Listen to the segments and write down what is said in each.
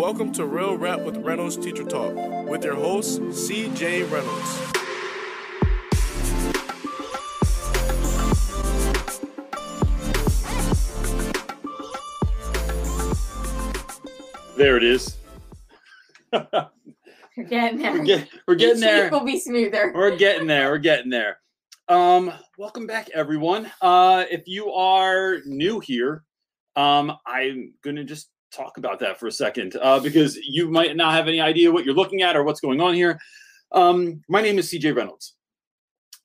Welcome to Real Rap with Reynolds Teacher Talk with your host, CJ Reynolds. There it is. We're getting there. We're, get, we're getting there. week will be smoother. We're getting there. We're getting there. Um, welcome back, everyone. Uh, if you are new here, um, I'm gonna just talk about that for a second uh, because you might not have any idea what you're looking at or what's going on here. Um, my name is CJ Reynolds.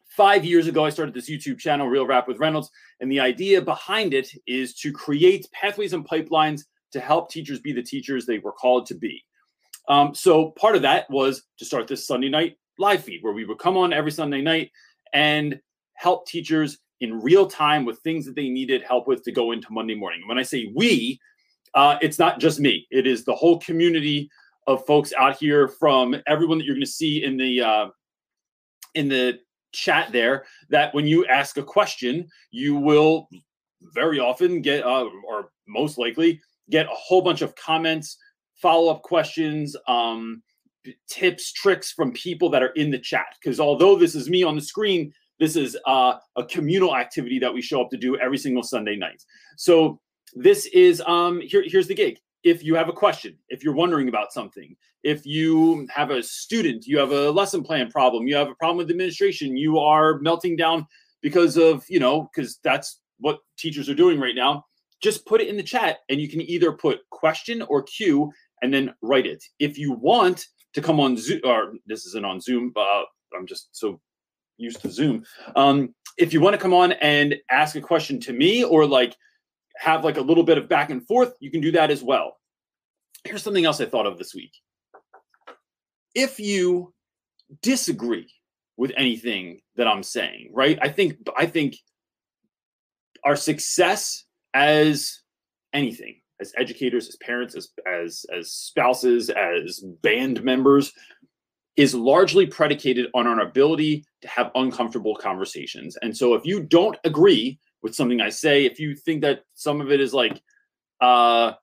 Five years ago, I started this YouTube channel, Real Rap with Reynolds, and the idea behind it is to create pathways and pipelines to help teachers be the teachers they were called to be. Um, so part of that was to start this Sunday night live feed where we would come on every Sunday night and help teachers in real time with things that they needed help with to go into Monday morning. And when I say we, uh, it's not just me; it is the whole community of folks out here from everyone that you're going to see in the uh, in the chat there. That when you ask a question, you will very often get, uh, or most likely, get a whole bunch of comments, follow up questions, um, tips, tricks from people that are in the chat. Because although this is me on the screen, this is uh, a communal activity that we show up to do every single Sunday night. So this is um, here. Here's the gig. If you have a question, if you're wondering about something, if you have a student, you have a lesson plan problem, you have a problem with administration, you are melting down because of you know because that's what teachers are doing right now just put it in the chat and you can either put question or Q and then write it. If you want to come on Zoom, or this isn't on Zoom, uh, I'm just so used to Zoom. Um, if you want to come on and ask a question to me or like have like a little bit of back and forth, you can do that as well. Here's something else I thought of this week. If you disagree with anything that I'm saying, right? I think I think our success as anything as educators as parents as as as spouses as band members is largely predicated on our ability to have uncomfortable conversations and so if you don't agree with something i say if you think that some of it is like uh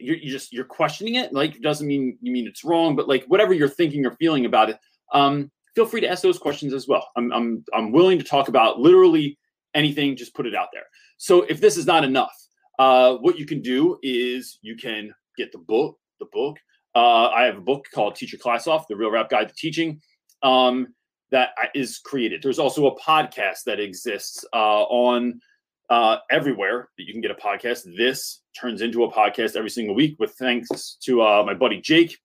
you're, you just you're questioning it like doesn't mean you mean it's wrong but like whatever you're thinking or feeling about it um feel free to ask those questions as well i'm i'm, I'm willing to talk about literally anything just put it out there so if this is not enough, uh, what you can do is you can get the book. The book. Uh, I have a book called Teach Class Off: The Real Rap Guide to Teaching. Um, that is created. There's also a podcast that exists uh, on uh, everywhere that you can get a podcast. This turns into a podcast every single week with thanks to uh, my buddy Jake.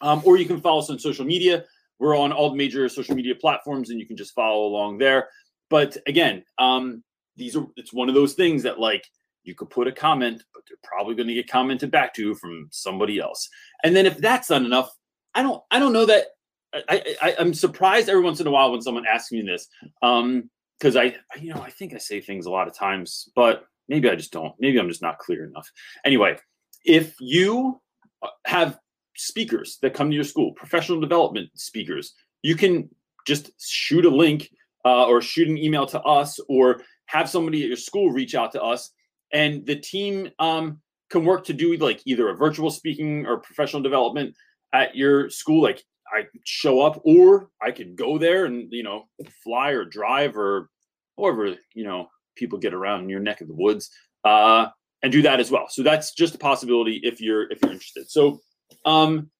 Um, or you can follow us on social media. We're on all the major social media platforms, and you can just follow along there. But again, um, these are it's one of those things that like you could put a comment but they're probably going to get commented back to you from somebody else and then if that's not enough i don't i don't know that i, I i'm surprised every once in a while when someone asks me this um because I, you know i think i say things a lot of times but maybe i just don't. Maybe i'm just not clear enough. Anyway if you uh, have speakers that come to your school professional development speakers you can just shoot a link uh, or shoot an email to us or have somebody at your school reach out to us and the team um, can work to do like either a virtual speaking or professional development at your school like i show up or i could go there and you know fly or drive or however you know people get around in your neck of the woods uh, and do that as well. So that's just a possibility if you're if you're interested. So um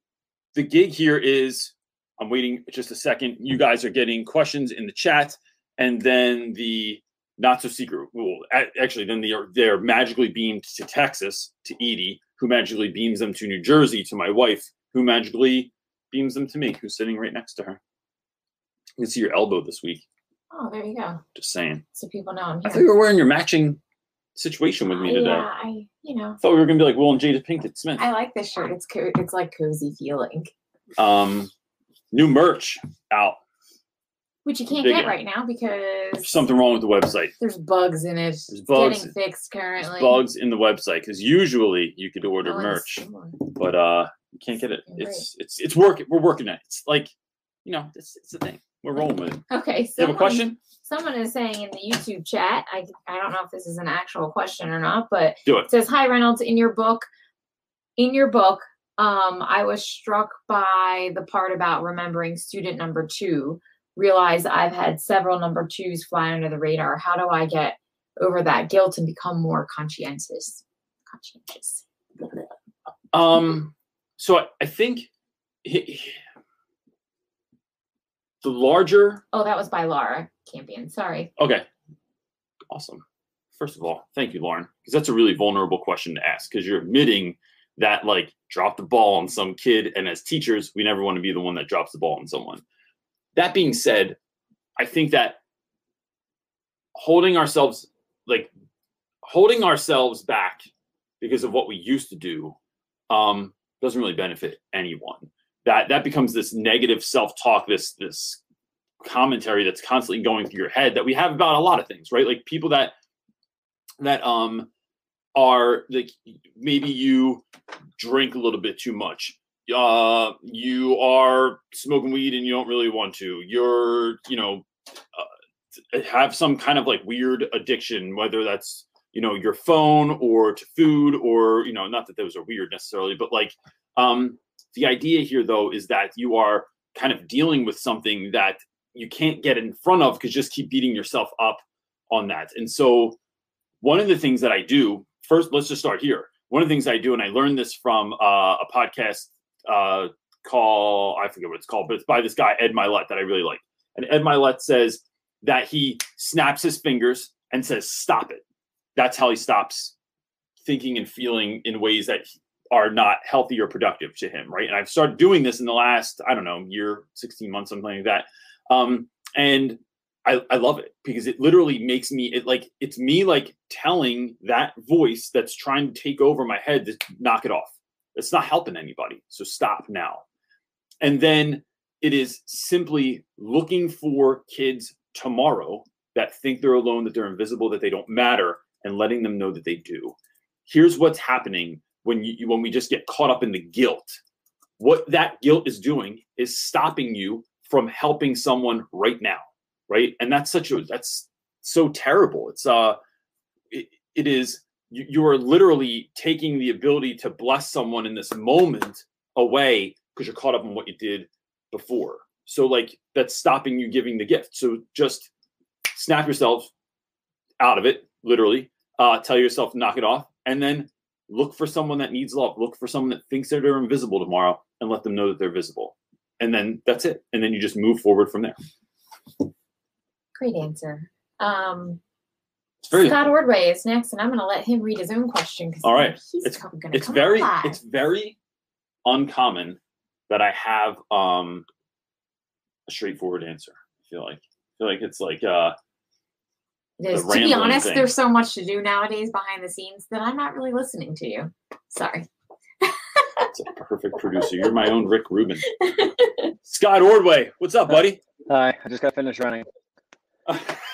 the gig here is i'm waiting just a second. You guys are getting questions in the chat and then the not so secret. Well, actually, then they are they're magically beamed to Texas to Edie, who magically beams them to New Jersey to my wife, who magically beams them to me, who's sitting right next to her. You can see your elbow this week. Oh, there you go. Just saying. So people know I'm I thought you were wearing your matching situation with me today. Yeah, I, you know, thought we were gonna be like Will and Jada Pinkett Smith. I like this shirt. It's co- it's like cozy feeling, Um, new merch out. Which you can't Big get right now because Something wrong with the website. there's bugs in it. There's bugs. Getting fixed currently. Bugs in the website because usually you could order Oh, merch. but uh you can't get it it's it's it's working we're working at it it's like you know it's, it's the thing we're rolling with it Okay, you have a question Someone is saying in the YouTube chat, I I don't know if this is an actual question or not, but do it it says, "Hi Reynolds, in your book, in your book, Um, I was struck by the part about remembering student number two. Realize I've had several number twos fly under the radar. How do I get over that guilt and become more conscientious? Conscientious. Um, so I, I think he- the larger Oh, that was by Laura Campion. Sorry. Okay. Awesome. First of all, thank you, Lauren, because that's a really vulnerable question to ask because you're admitting that, like, drop the ball on some kid. And as teachers, we never want to be the one that drops the ball on someone. That being said, I think that holding ourselves, like, holding ourselves back because of what we used to do um, doesn't really benefit anyone. That that becomes this negative self-talk, this this commentary that's constantly going through your head that we have about a lot of things, right? Like people that that um are like maybe you drink a little bit too much. Uh you are smoking weed and you don't really want to. You're, you know, uh, have some kind of like weird addiction whether that's you know your phone or to food or you know not that those are weird necessarily but like um the idea here though is that you are kind of dealing with something that you can't get in front of because just keep beating yourself up on that. And so one of the things that I do first, let's just start here. One of the things I do, and I learned this from uh, a podcast uh, call, I forget what it's called, but it's by this guy, Ed Mylett, that I really like. And Ed Mylett says that he snaps his fingers and says, stop it. That's how he stops thinking and feeling in ways that are not healthy or productive to him, right? And I've started doing this in the last, I don't know, year, 16 months, something like that. Um, and I, I love it because it literally makes me it like it's me like telling that voice that's trying to take over my head to knock it off. It's not helping anybody. So stop now. And then it is simply looking for kids tomorrow that think they're alone, that they're invisible, that they don't matter, and letting them know that they do. Here's what's happening when you when we just get caught up in the guilt. What that guilt is doing is stopping you from helping someone right now, right? And that's such a that's so terrible. It's uh it, it is you, you are literally taking the ability to bless someone in this moment away because you're caught up in what you did before. So like that's stopping you giving the gift. So just snap yourself out of it, literally. Uh, tell yourself knock it off, and then look for someone that needs love. Look for someone that thinks that they're invisible tomorrow, and let them know that they're visible. And then that's it. And then you just move forward from there. Great answer. Um, very Scott Ordway is next, and I'm going to let him read his own question because All right. he's It's- going to it's come very alive. it's very uncommon that I have um a straightforward answer. I feel like I feel like it's like uh It is. To be honest, thing. there's so much to do nowadays behind the scenes that I'm not really listening to you. Sorry. it's a perfect producer. You're my own Rick Rubin. Scott Ordway, what's up, buddy? Hi, I just got finished running.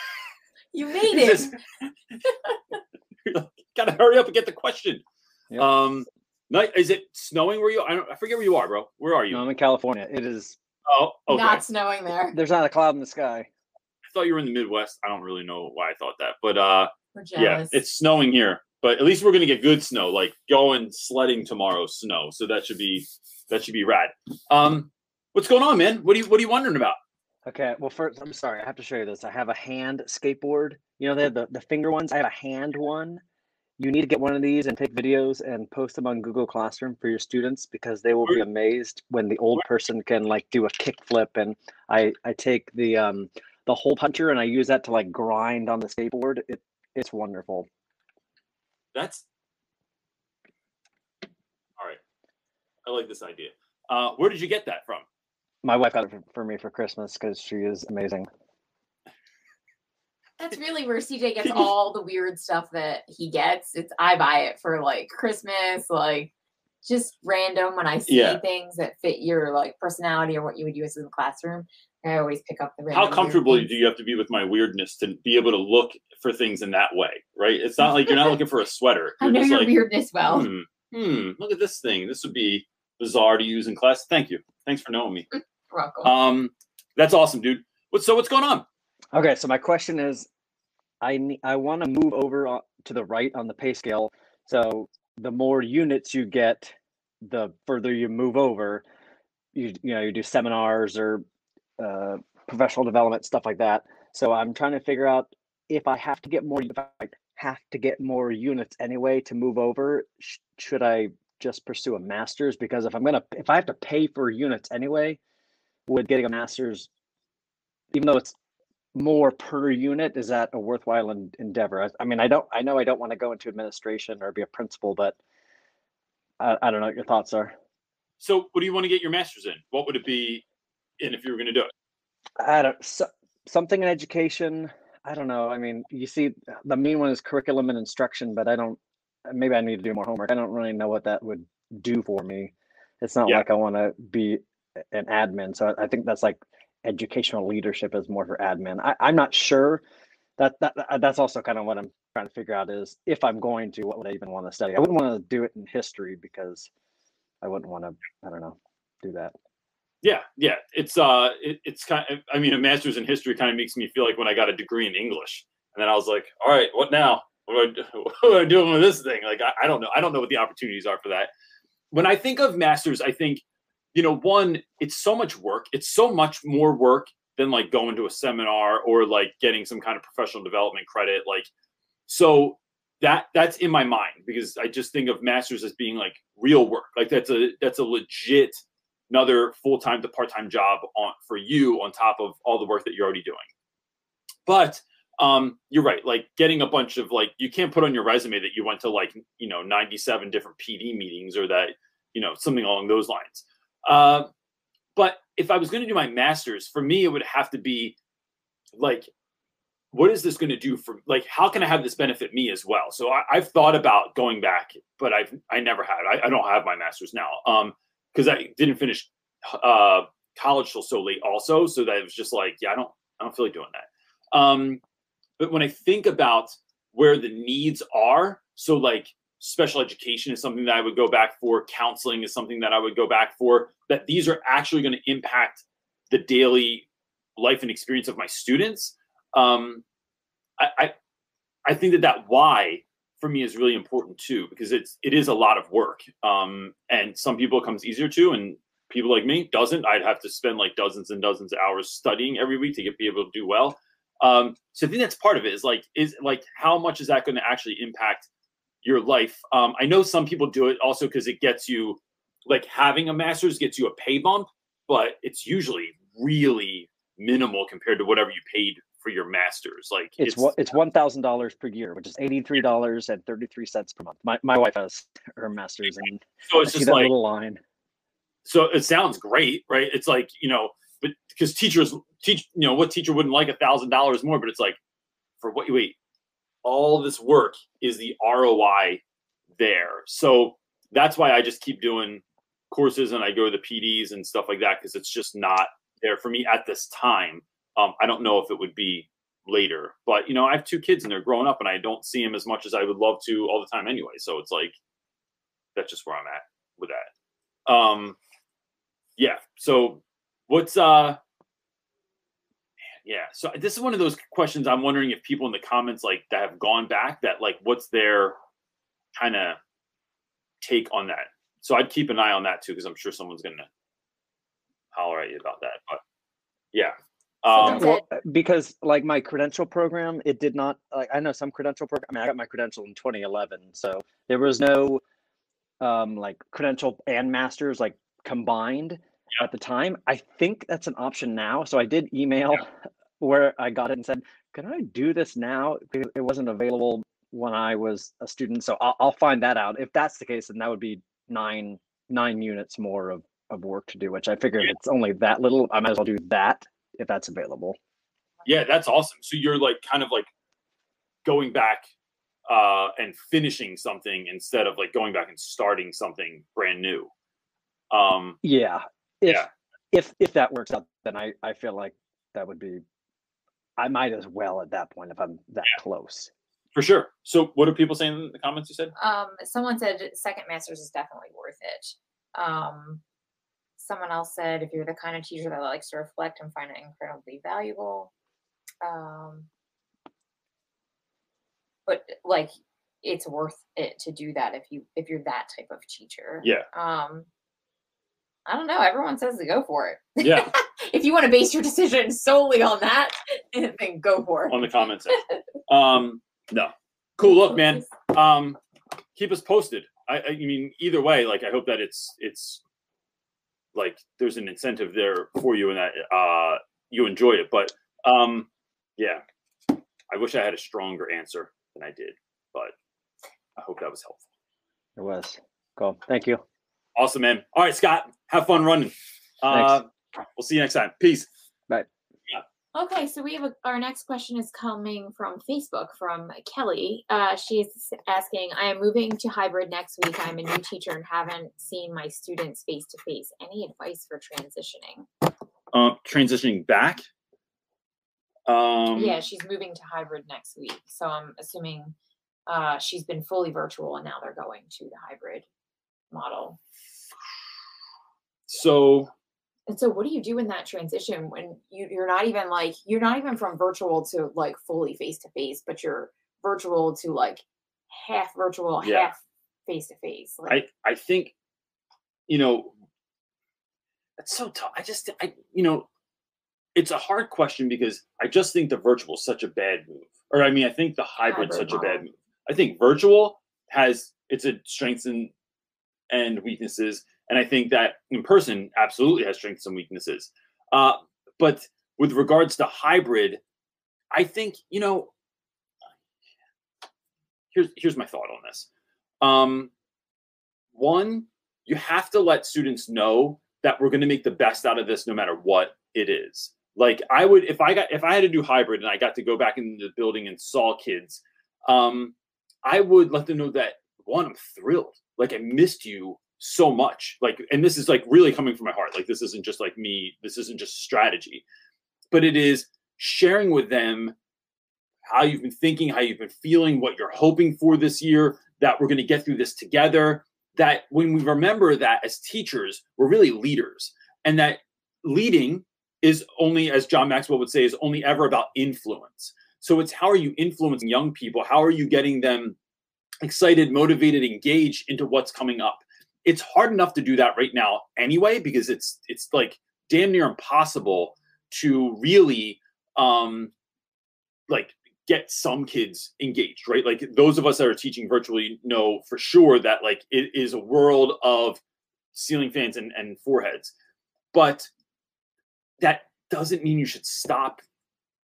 you made it. says- Gotta hurry up and get the question. Yep. Um, night is it snowing where you? I don't. I forget where you are, bro. Where are you? No, I'm in California. It is. oh, okay. Not snowing there. There's not a cloud in the sky. I thought you were in the Midwest. I don't really know why I thought that, but uh, yeah, it's snowing here. But at least we're gonna get good snow, like going sledding tomorrow, snow. So that should be that should be rad. Um, what's going on, man? What are you What are you wondering about? Okay. Well, first, I'm sorry. I have to show you this. I have a hand skateboard. You know, they have the, the finger ones. I have a hand one. You need to get one of these and take videos and post them on Google Classroom for your students because they will be amazed when the old person can like do a kick flip. And I I take the um the hole puncher and I use that to like grind on the skateboard. It it's wonderful. That's all right. I like this idea. Uh, where did you get that from? My wife got it for, for me for Christmas because she is amazing. That's really where CJ gets all the weird stuff that he gets. It's I buy it for like Christmas, like just random when I see Yeah. things that fit your like personality or what you would use in the classroom. I always pick up the random How comfortable do you have to be with my weirdness to be able to look for things in that way? Right? It's not like you're not looking for a sweater. I You're know just your like, weirdness well. hmm, hmm, look at this thing. This would be bizarre to use in class. Thank you. Thanks for knowing me. You're welcome. Um, that's awesome, dude. What so what's going on? Okay, so my question is, I ne- I want to move over o- to the right on the pay scale. So the more units you get, the further you move over, you you know you do seminars or uh, professional development stuff like that. So I'm trying to figure out if I have to get more if I have to get more units anyway to move over. Sh- should I just pursue a master's? Because if I'm gonna if I have to pay for units anyway, with getting a master's, even though it's more per unit, is that a worthwhile en- endeavor? I, I mean, I don't I know I don't want to go into administration or be a principal, but I, I don't know what your thoughts are. So, what do you want to get your master's in? What would it be in if you were going to do it? I don't so, something in education. I don't know. I mean, you see, the main one is curriculum and instruction, but I don't. Maybe I need to do more homework. I don't really know what that would do for me. It's not Yeah. like I want to be an admin. So I think that's like educational leadership is more for admin. I, I'm not sure. That, that that- that's also kind of what I'm trying to figure out is if I'm going to, what would I even want to study? I wouldn't want to do it in history because I wouldn't want to. I don't know, do that. Yeah, yeah. It's uh, it, it's kind. Of, I mean, a master's in history kind of makes me feel like when I got a degree in English, and then I was like, all right, what now? What am I, what am I doing with this thing? Like, I, I don't know. I don't know what the opportunities are for that. When I think of masters, I think, you know, one, it's so much work. It's so much more work than like going to a seminar or like getting some kind of professional development credit. Like, so that that's in my mind because I just think of masters as being like real work. Like that's a that's a legit another full-time to part-time job on for you on top of all the work that you're already doing. But um, you're right. Like getting a bunch of like you can't put on your resume that you went to like you know 97 different PD meetings or that you know something along those lines. Uh, but if I was going to do my master's, for me it would have to be like what is this going to do for like how can i have this benefit me as well? So I, i've thought about going back but i've i never had. I, I don't have my master's now um because i didn't finish uh college till so late also so that it was just like yeah i don't i don't feel like doing that. Um but when i think about where the needs are so like special education is something that i would go back for counseling is something that i would go back for that these are actually going to impact the daily life and experience of my students um, I, I I think that that why for me is really important too because it's it is a lot of work. Um, and some people it comes easier to, and people like me doesn't. I'd have to spend like dozens and dozens of hours studying every week to get be able to do well. Um, so I think that's part of it. Is like is like how much is that going to actually impact your life? Um, I know some people do it also because it gets you like having a master's gets you a pay bump, but it's usually really minimal compared to whatever you paid for your masters. Like It's one it's one thousand dollars per year, which is eighty three dollars and thirty three cents per month. My my wife has her master's, and so it's see just like little line. so it sounds great, right? It's like you know, but because teachers teach, you know, what teacher wouldn't like a thousand dollars more? But it's like for what you wait, all this work is the ROI there. So that's why I just keep doing courses and I go to the PDs and stuff like that because it's just not there for me at this time. Um, I don't know if it would be later, but you know, I have two kids and they're growing up and I don't see them as much as I would love to all the time anyway. So it's like that's just where I'm at with that. Um, yeah. So what's uh yeah. So this is one of those questions I'm wondering if people in the comments like that have gone back that like what's their kind of take on that. So I'd keep an eye on that too because I'm sure someone's gonna holler at you about that. But yeah. Um, Well, because like my credential program, it did not like I know some credential program. I mean, I got my credential in 2011, so there was no um like credential and masters like combined at the time. I think that's an option now. So I did email where I got it and said, "Can I do this now?" Because it wasn't available when I was a student. So I'll, I'll find that out. If that's the case, then that would be nine nine units more of of work to do. Which I figured it's only that little. I might as well do that if that's available. Yeah, that's awesome. So you're like kind of like going back uh and finishing something instead of like going back and starting something brand new. Um Yeah. If Yeah. if if that works out, then I I feel like that would be. I might as well at that point if I'm that close. for sure. So what are people saying in the comments you said? Um, someone said second master's is definitely worth it. Um, someone else said if you're the kind of teacher that likes to reflect and find it incredibly valuable. Um, but like it's worth it to do that if you if you're that type of teacher. Yeah. Um I don't know. Everyone says to go for it. Yeah. if you want to base your decision solely on that, then go for it. on the comments. Um, no. Cool. Look, man. Um, keep us posted. I, I mean, either way, like I hope that it's it's like there's an incentive there for you and that uh you enjoy it. But um, yeah, I wish I had a stronger answer than I did, but I hope that was helpful. It was. Cool. Thank you. Awesome, man. All right, Scott. Have fun running. Uh, we'll see you next time. Peace. Bye. Okay, so we have a, our next question is coming from Facebook from Kelly. Uh, she's asking, I am moving to hybrid next week. I'm a new teacher and haven't seen my students face to face. Any advice for transitioning? Um, transitioning back. Um, yeah, she's moving to hybrid next week. So I'm assuming uh, she's been fully virtual and now they're going to the hybrid model. So And so what do you do in that transition when you, you're not even like you're not even from virtual to like fully face to face, but you're virtual to like half virtual, Yeah. half face to face. Like I I think you know it's so tough. I just I you know it's a hard question because I just think the virtual is such a bad move. Or I mean, I think the hybrid's Hybrid such a bad move. I think virtual has its a strengths and and weaknesses, and I think that in person absolutely has strengths and weaknesses. Uh, but with regards to hybrid, I think you know. Here's here's my thought on this. Um, one, you have to let students know that we're going to make the best out of this no matter what it is. Like I would, if I got, if I had to do hybrid and I got to go back into the building and saw kids, um, I would let them know that one, I'm thrilled. Like I missed you so much. Like, and this is like really coming from my heart. Like this isn't just like me. This isn't just strategy, but it is sharing with them how you've been thinking, how you've been feeling, what you're hoping for this year, that we're going to get through this together. That when we remember that as teachers, we're really leaders, and that leading is only, as John Maxwell would say, is only ever about influence. So it's how are you influencing young people? How are you getting them excited, motivated, engaged into what's coming up? It's hard enough to do that right now anyway, because it's it's like damn near impossible to really um like get some kids engaged, right? Like those of us that are teaching virtually know for sure that like it is a world of ceiling fans and, and foreheads. But that doesn't mean you should stop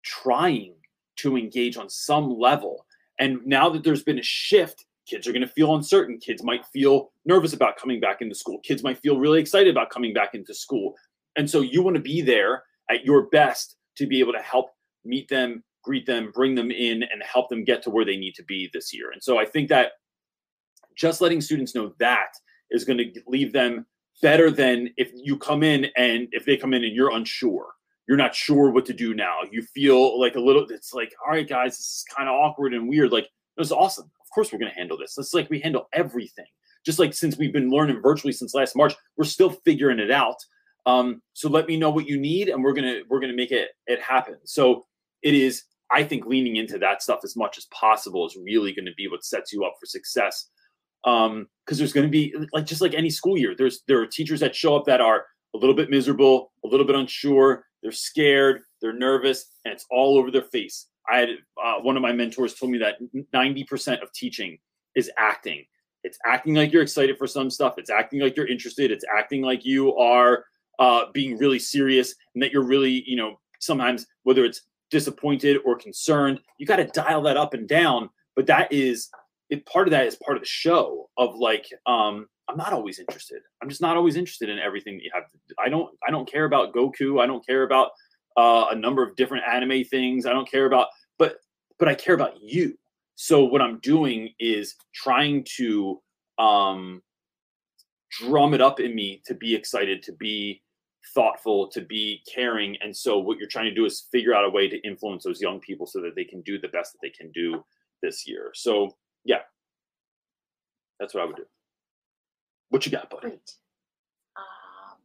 trying to engage on some level. And now that there's been a shift, kids are going to feel uncertain. Kids might feel nervous about coming back into school. Kids might feel really excited about coming back into school. And so you want to be there at your best to be able to help meet them, greet them, bring them in, and help them get to where they need to be this year. And so I think that just letting students know that is going to leave them better than if you come in and if they come in and you're unsure you're not sure what to do now. You feel like a little it's like all right guys this is kind of awkward and weird. Like it was awesome. Of course we're going to handle this. It's like we handle everything. Just like since we've been learning virtually since last march we're still figuring it out. Um, so let me know what you need and we're to we're to make it it happen. So it is i think leaning into that stuff as much as possible is really going to be what sets you up for success. Um because there's going to be like just like any school year there's there are teachers that show up that are a little bit miserable a little bit unsure they're scared they're nervous and it's all over their face. I had uh, one of my mentors told me that 90% of teaching is acting. It's acting like you're excited for some stuff. It's acting like you're interested. It's acting like you are uh, being really serious and that you're really you know sometimes whether it's disappointed or concerned you got to dial that up and down but that is it part of that is part of the show of like um i'm not always interested. I'm just not always interested in everything that you have i don't i don't care about goku. I don't care about uh, a number of different anime things. I don't care about but but i care about you. So what i'm doing is trying to um drum it up in me to be excited to be thoughtful to be caring. And so what you're trying to do is figure out a way to influence those young people so that they can do the best that they can do this year. So yeah. That's what I would do. What you got, buddy? Great. Um,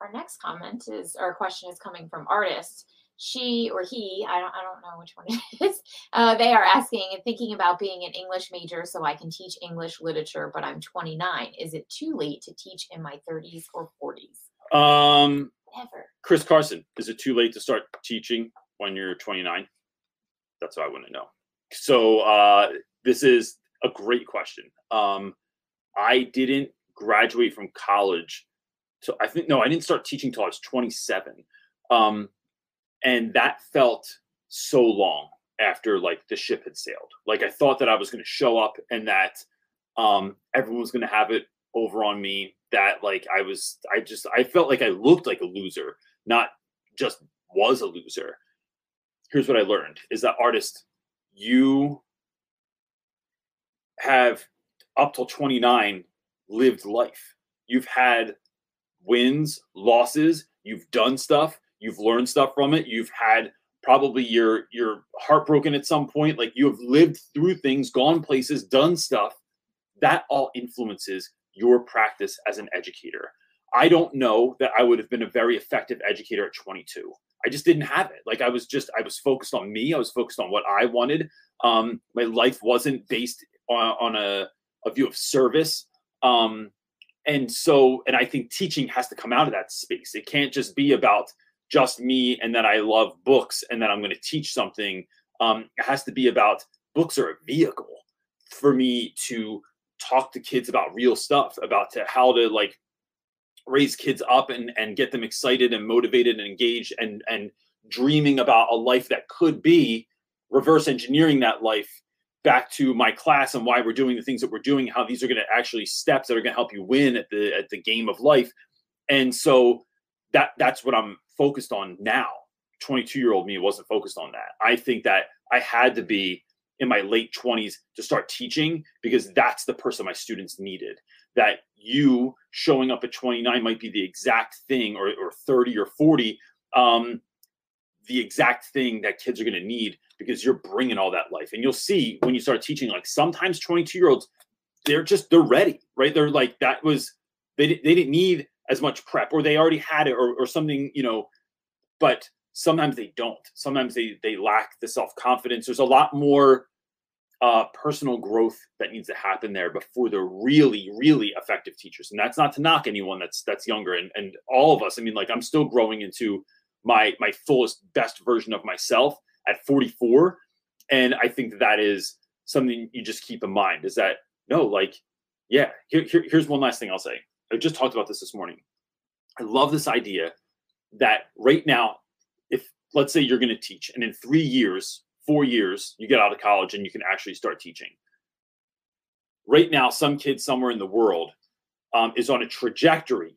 our next comment is, our question is coming from artist. she or he, I don't, I don't know which one it is. Uh, they are asking and thinking about being an English major so I can teach English literature, but I'm 29. Is it too late to teach in my 30s or 40s? Um, Never. Chris Carson, is it too late to start teaching when you're 29? That's what I want to know. So uh, this is a great question. Um, I didn't graduate from college. So I think no, I didn't start teaching till I was 27. Um, and that felt so long after like the ship had sailed. Like I thought that I was going to show up and that um, everyone was going to have it over on me. That like I was, I just, I felt like I looked like a loser, not just was a loser. Here's what I learned: is that artist, you have up till 29 lived life. You've had wins, losses, you've done stuff, you've learned stuff from it, you've had probably your your heartbroken at some point, like you have lived through things, gone places, done stuff. That all influences your practice as an educator. I don't know that I would have been a very effective educator at 22. I just didn't have it. Like I was just I was focused on me. I was focused on what I wanted. Um, my life wasn't based on, on a, a view of service. Um, and so, and I think teaching has to come out of that space. It can't just be about just me and that I love books and that I'm going to teach something. Um, it has to be about books are a vehicle for me to talk to kids about real stuff, about to, how to like raise kids up and and get them excited and motivated and engaged and and dreaming about a life that could be reverse engineering that life back to my class and why we're doing the things that we're doing how these are going to actually steps that are going to help you win at the at the game of life. And so that that's what i'm focused on now. 22 year old me wasn't focused on that. I think that i had to be in my late 20s to start teaching because that's the person my students needed. That you showing up at 29 might be the exact thing or, or 30 or 40 um, the exact thing that kids are going to need because you're bringing all that life. And you'll see when you start teaching like sometimes 22 year olds they're just they're ready right? They're like that was they, they didn't need as much prep or they already had it or, or something you know but sometimes they don't. Sometimes they they lack the self-confidence. There's a lot more uh, personal growth that needs to happen there before they're really really effective teachers. And that's not to knock anyone that's that's younger and and all of us. I mean like i'm still growing into my my fullest best version of myself at 44 and i think that, that is something you just keep in mind is that no like yeah here, here, here's one last thing i'll say. I just talked about this this morning. I love this idea that right now if let's say you're going to teach and in three years four years you get out of college and you can actually start teaching right now some kid somewhere in the world um, is on a trajectory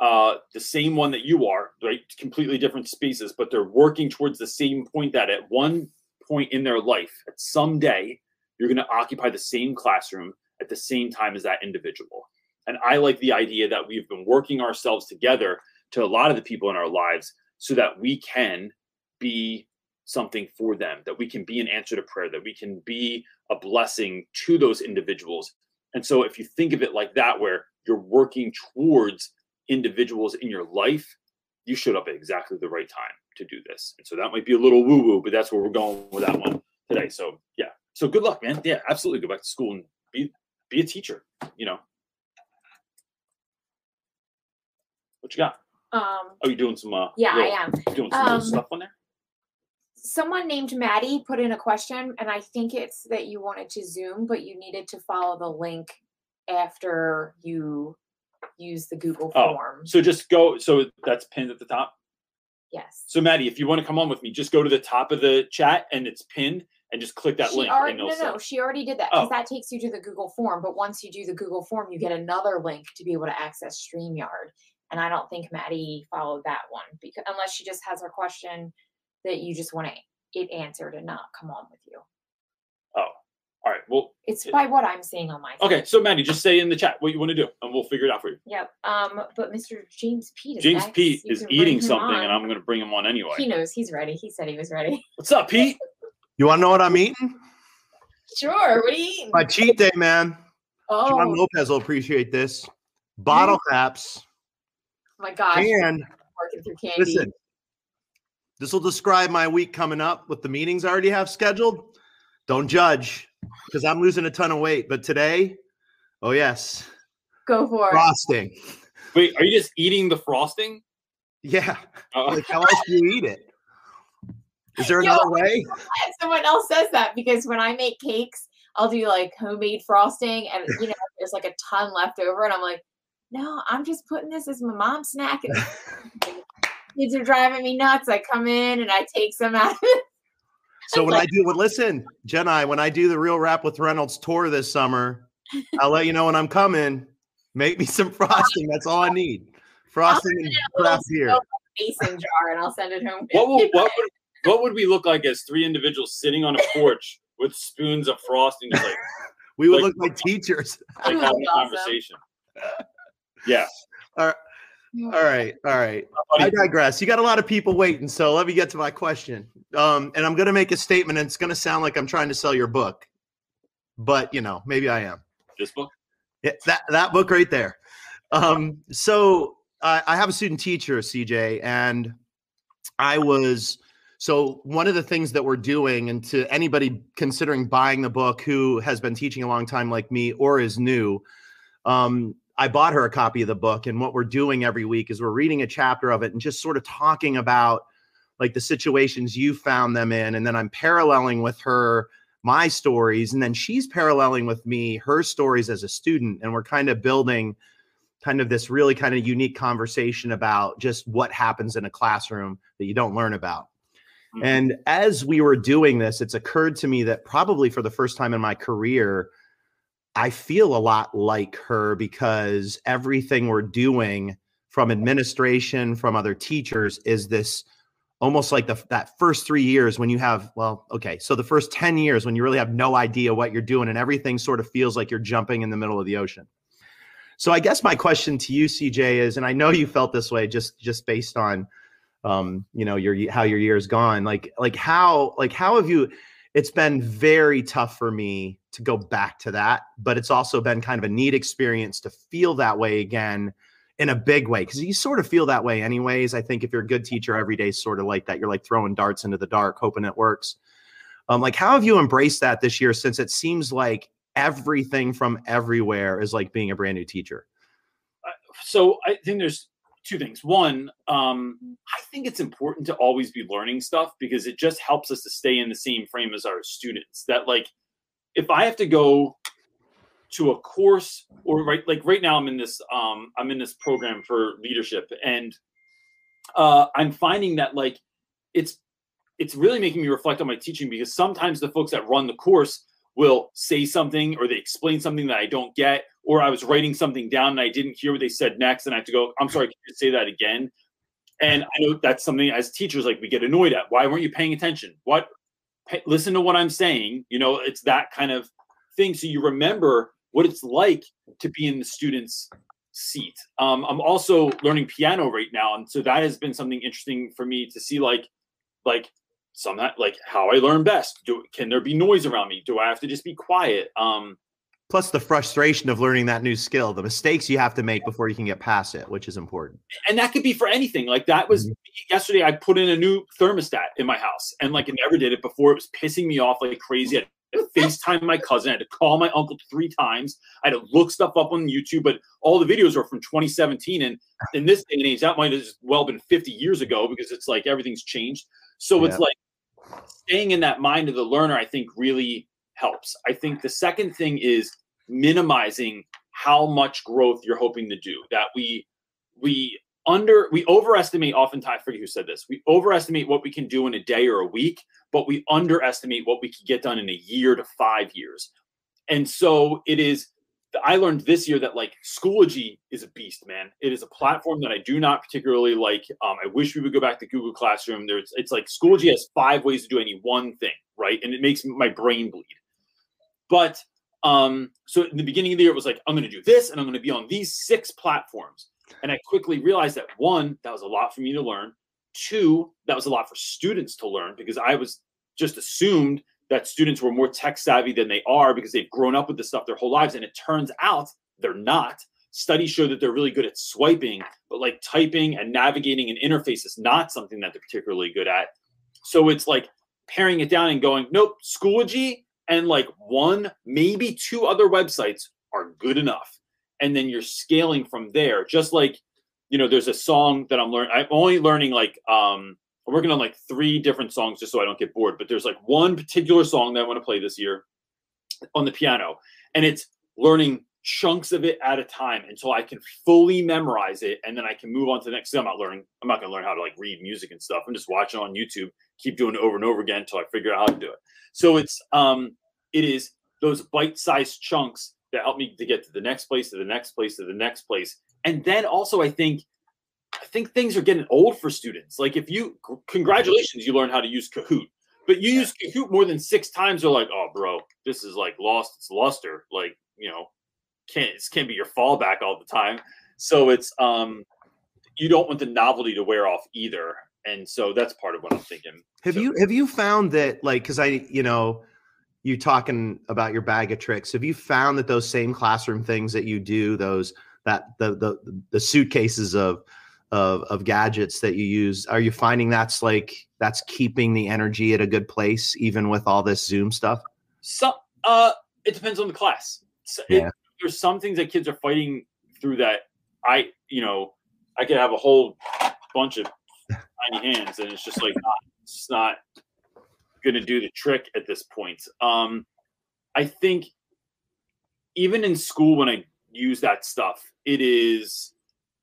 uh, the same one that you are, right? Completely different spaces, but they're working towards the same point that at one point in their life, at some day, you're going to occupy the same classroom at the same time as that individual. And I like the idea that we've been working ourselves together to a lot of the people in our lives so that we can be something for them, that we can be an answer to prayer, that we can be a blessing to those individuals. And so if you think of it like that, where you're working towards individuals in your life, you showed up at exactly the right time to do this. And so that might be a little woo woo, but that's where we're going with that one today. So yeah. So good luck, man. Yeah, absolutely. Go back to school and be be a teacher. You know. What you got? Um, Oh, you doing some? Uh, yeah, real- I am. Doing some Um, stuff on there. Someone named Maddie put in a question, and I think it's that you wanted to Zoom, but you needed to follow the link after you use the Google Oh, form. So just go. So that's pinned at the top. Yes. So Maddie, if you want to come on with me, just go to the top of the chat and it's pinned, and just click that she link. already, and no, no, she already did that because Oh. that takes you to the Google form. But once you do the Google form, you get another link to be able to access StreamYard. And I don't think Maddie followed that one because unless she just has her question that you just want it answered and not come on with you. Oh, all right. Well, It's Yeah. by what I'm seeing on my. okay. phone. So Maddie, just say in the chat what you want to do, and we'll figure it out for you. Yep. Um. But Mr. James Pete. James next. Pete You is eating him something, and. I'm going to bring him on anyway. He knows he's ready. He said he was ready. What's up, Pete? You want to know what I'm eating? Sure. What are you eating? My cheat day, man. oh John Lopez will appreciate this. Bottle caps Oh my gosh! and working through candy. listen, This will describe my week coming up with the meetings I already have scheduled. Don't judge because I'm losing a ton of weight. But today, oh, yes, Go for it. frosting. Wait, are you just eating the frosting? Yeah. Oh, Like, how else do you eat it? Is there Yo. another way? Someone else says that because when I make cakes, I'll do like homemade frosting and you know, there's like a ton left over. And I'm like, no, I'm just putting this as my mom's snack. And kids are driving me nuts. I come in and I take some out. So when I do, well, listen, Jenai, when I do the Real Rap with Reynolds tour this summer, I'll let you know when I'm coming. Make me some frosting. That's all I need. Frosting and craft beer. mason jar and I'll send it home. what, will, what, would, what would we look like as three individuals sitting on a porch with spoons of frosting, just like, We would like- look like teachers. like That's having a awesome. conversation? Yeah. All right, all right. I digress. You got a lot of people waiting, so let me get to my question. Um, and I'm going to make a statement, and it's going to sound like I'm trying to sell your book, but you know, maybe I am. This book? Yeah, that that book right there. Um, so I, I have a student teacher, CJ, and I was so one of the things that we're doing, and to anybody considering buying the book who has been teaching a long time like me or is new, um, I bought her a copy of the book, and what we're doing every week is we're reading a chapter of it and just sort of talking about like the situations you found them in, and then I'm paralleling with her my stories and then she's paralleling with me her stories as a student and we're kind of building kind of this really kind of unique conversation about just what happens in a classroom that you don't learn about Mhm. and as we were doing this it's occurred to me that probably for the first time in my career i feel a lot like her because everything we're doing from administration from other teachers is this almost like the that first three years when you have well okay so the first 10 years when you really have no idea what you're doing and everything sort of feels like you're jumping in the middle of the ocean. So i guess my question to you cj is and i know you felt this way just just based on um you know your how your year's gone like like how like how have you it's been very tough for me to go back to that but it's also been kind of a neat experience to feel that way again in a big way because you sort of feel that way anyways i think if you're a good teacher every day sort of like that you're like throwing darts into the dark hoping it works um like how have you embraced that this year since it seems like everything from everywhere is like being a brand new teacher so I think there's two things. One, um, I think it's important to always be learning stuff because it just helps us to stay in the same frame as our students. That like, if I have to go to a course or right, like right now I'm in this, um, I'm in this program for leadership, and uh, I'm finding that like it's it's really making me reflect on my teaching because sometimes the folks that run the course will say something or they explain something that I don't get, or I was writing something down and I didn't hear what they said next, and I have to go, I'm sorry, can you say that again? And I know that's something as teachers, like we get annoyed at. Why weren't you paying attention? What? Listen to what I'm saying. You know, it's that kind of thing. So you remember what it's like to be in the student's seat. Um, I'm also learning piano right now, and so that has been something interesting for me to see, like, like some like how I learn best. Do can there be noise around me? Do I have to just be quiet? Um, plus the frustration of learning that new skill the mistakes you have to make before you can get past it which is important and that could be for anything. Like that was mm-hmm. yesterday. I put in a new thermostat in my house, and like I never did it before. It was pissing me off like crazy. I had to FaceTime my cousin. I had to call my uncle three times. I had to look stuff up on YouTube, but all the videos are from 2017. And in this day and age, that might have as well been 50 years ago because it's like everything's changed. So it's like staying in that mind of the learner, I think really helps. I think the second thing is minimizing how much growth you're hoping to do. That we we under we overestimate oftentimes I forget who said this. We overestimate what we can do in a day or a week, but we underestimate what we can get done in a year to five years. And so it is I learned this year that like Schoology is a beast, man. It is a platform that I do not particularly like. Um, I wish we would go back to Google Classroom. There's it's like Schoology has five ways to do any one thing, right? And it makes my brain bleed. But um, so in the beginning of the year, it was like, I'm going to do this and I'm going to be on these six platforms. And I quickly realized that one, that was a lot for me to learn. Two, that was a lot for students to learn because I was just assumed that students were more tech savvy than they are because they've grown up with this stuff their whole lives. And it turns out they're not. studies show that they're really good at swiping, but like typing and navigating an interface is not something that they're particularly good at. So it's like paring it down and going, nope, Schoology and like one, maybe two other websites are good enough. And then you're scaling from there. Just like, you know, there's a song that I'm learning. I'm only learning like um I'm working on like three different songs just so I don't get bored. But there's like one particular song that I want to play this year on the piano. And it's learning chunks of it at a time until I can fully memorize it, and then I can move on to the next. Thing. I'm not learning. I'm not going to learn how to like read music and stuff. I'm just watching on YouTube, keep doing it over and over again until I figure out how to do it. So it's um, it is those bite-sized chunks that help me to get to the next place, to the next place, to the next place, and then also I think. I think things are getting old for students. Like if you congratulations, you learn how to use Kahoot, but you use Kahoot more than six times, they're like, oh, bro, this is like lost its luster. Like, you know, can't can't be your fallback all the time. So it's um you don't want the novelty to wear off either. And so that's part of what I'm thinking. Have So- you have you found that like because I you know you talking about your bag of tricks have you found that those same classroom things that you do those that the the the suitcases of of of gadgets that you use are you finding that's like that's keeping the energy at a good place even with all this zoom stuff So uh it depends on the class. So it- Yeah. There's some things that kids are fighting through that I, you know, I could have a whole bunch of tiny hands and it's just like not, it's not gonna do the trick at this point. Um I think even in school when I use that stuff, it is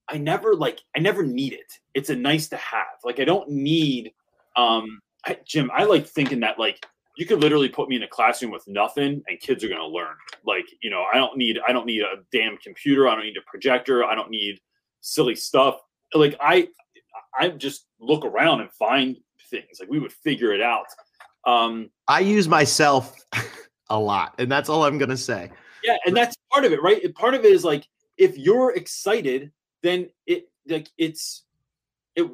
I never like I never need it. It's a nice to have. Like I don't need um I, Jim, I like thinking that like you could literally put me in a classroom with nothing and kids are going to learn. Like you know i don't need i don't need a damn computer i don't need a projector i don't need silly stuff. Like i i just look around and find things. Like we would figure it out. Um i use myself a lot and that's all i'm gonna say. Yeah and that's part of it right? Part of it is like if you're excited then it like it's it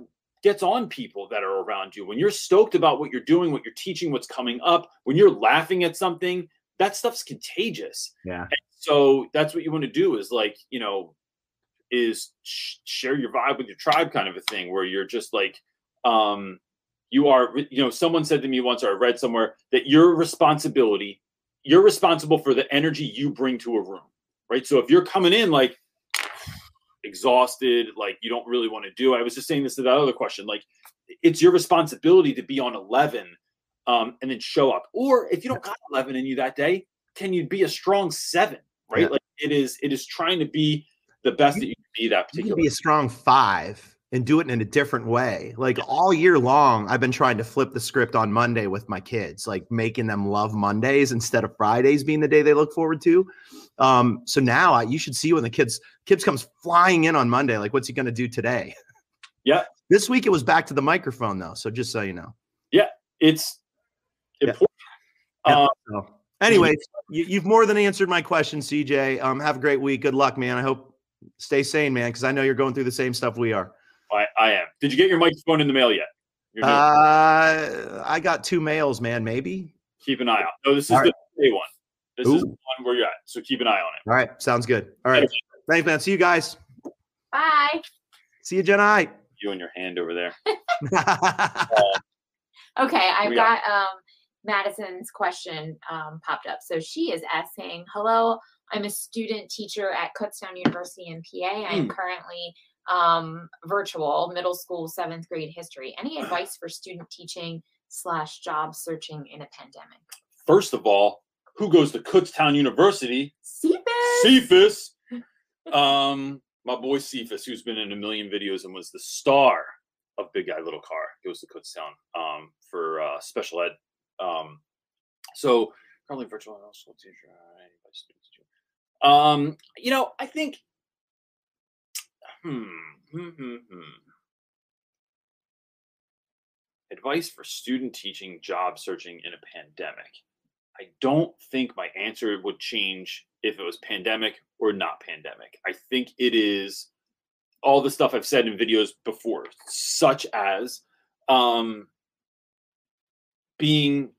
gets on people that are around you. When you're stoked about what you're doing what you're teaching what's coming up when you're laughing at something that stuff's contagious. Yeah. So that's what you want to do is like you know is sh- share your vibe with your tribe kind of a thing where you're just like um you are you know someone said to me once or i read somewhere that your responsibility you're responsible for the energy you bring to a room right? So if you're coming in like exhausted like you don't really want to do i was just saying this to that other question like it's your responsibility to be on 11 um, and then show up or if you don't got 11 in you that day can you be a strong seven right Yeah. like it is it is trying to be the best that you can be that particular. you can be a strong five and do it in a different way. Like all year long, I've been trying to flip the script on Monday with my kids, like making them love Mondays instead of Fridays being the day they look forward to. Um, so now I, you should see when the kids kids comes flying in on Monday, like what's he going to do today? Yeah. This week it was back to the microphone though, so just so you know. Yeah, it's important Yeah. Um, So anyway, you, you've more than answered my question, CJ. Um, have a great week. Good luck, man. I hope stay sane, man, because I know you're going through the same stuff we are. I, I am did you get your microphone in the mail yet Uh, I got two mails, man. Maybe. keep an eye out no this is all the day one this is Ooh. the one where you're at so keep an eye on it All right, sounds good. All right, thanks, man. See you guys. Bye. See you, Jenna. you and your hand over there Okay, I've We got um Madison's question um popped up. So she is asking, "Hello, I'm a student teacher at Kutztown University in PA. I am Hmm. currently um virtual middle school seventh grade history. Any advice for student teaching slash job searching in a pandemic?" first of all who goes to kutztown university Cephas. Cephas. Um, my boy Cephas, who's been in a million videos and was the star of Big Guy Little Car, goes to Kutztown um, for uh, special ed. Um, so currently virtual middle school teacher. teacher. Um, you know, I think. Hmm. hmm, hmm, hmm. Advice for student teaching, job searching in a pandemic. I don't think my answer would change if it was pandemic or not pandemic. I think it is all the stuff I've said in videos before, such as um, being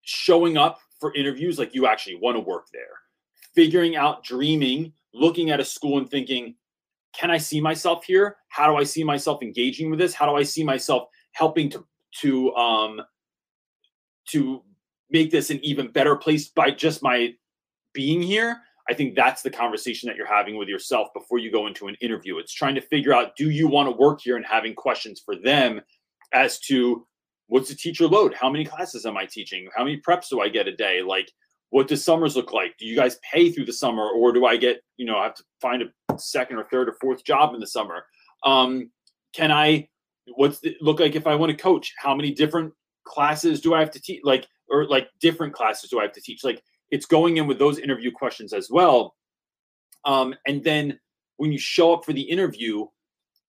showing up for interviews like you actually want to work there, figuring out dreaming looking at a school and thinking, can I see myself here? How do I see myself engaging with this? How do I see myself helping to to um to make this an even better place by just my being here? I think that's the conversation that you're having with yourself before you go into an interview. It's trying to figure out do you want to work here and having questions for them as to what's the teacher load? How many classes am I teaching? How many preps do I get a day? Like, what does summers look like? Do you guys pay through the summer, or do I get, you know, I have to find a second or third or fourth job in the summer? Um, can I? What's it look like if I want to coach? How many different classes do I have to teach? Like, or like different classes do I have to teach? Like, it's going in with those interview questions as well. Um, and then when you show up for the interview,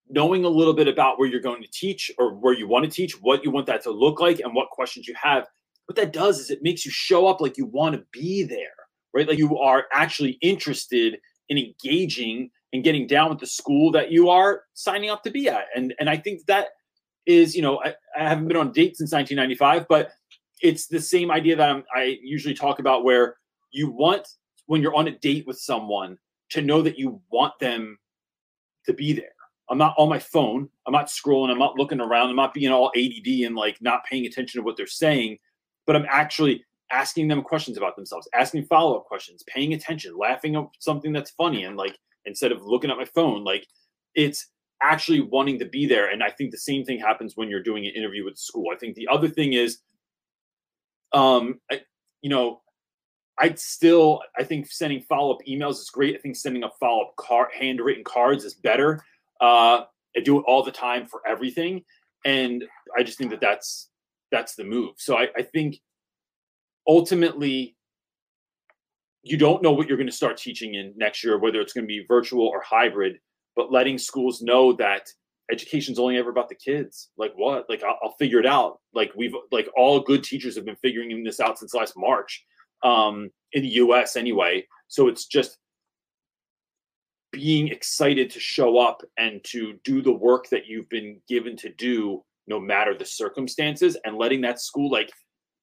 knowing a little bit about where you're going to teach or where you want to teach, what you want that to look like, and what questions you have, what that does is it makes you show up like you want to be there, right? Like you are actually interested in engaging and getting down with the school that you are signing up to be at. And and I think that is, you know, I, I haven't been on a date since 1995, but it's the same idea that I'm, I usually talk about where you want when you're on a date with someone to know that you want them to be there. I'm not on my phone. I'm not scrolling. I'm not looking around. I'm not being all ADD and like not paying attention to what they're saying, but I'm actually asking them questions about themselves, asking follow up questions, paying attention, laughing at something that's funny, and like instead of looking at my phone, like it's actually wanting to be there. And I think the same thing happens when you're doing an interview with school. I think the other thing is, um, I, you know, I'd still, I think sending follow up emails is great. I think sending a follow up card, handwritten cards is better. Uh, I do it all the time for everything, and I just think that that's that's the move. So I, I think ultimately you don't know what you're going to start teaching in next year, whether it's going to be virtual or hybrid, but letting schools know that education's only ever about the kids. Like what? Like I'll, I'll, figure it out. Like we've like all good teachers have been figuring this out since last March um, in the U.S. anyway. So it's just being excited to show up and to do the work that you've been given to do no matter the circumstances and letting that school like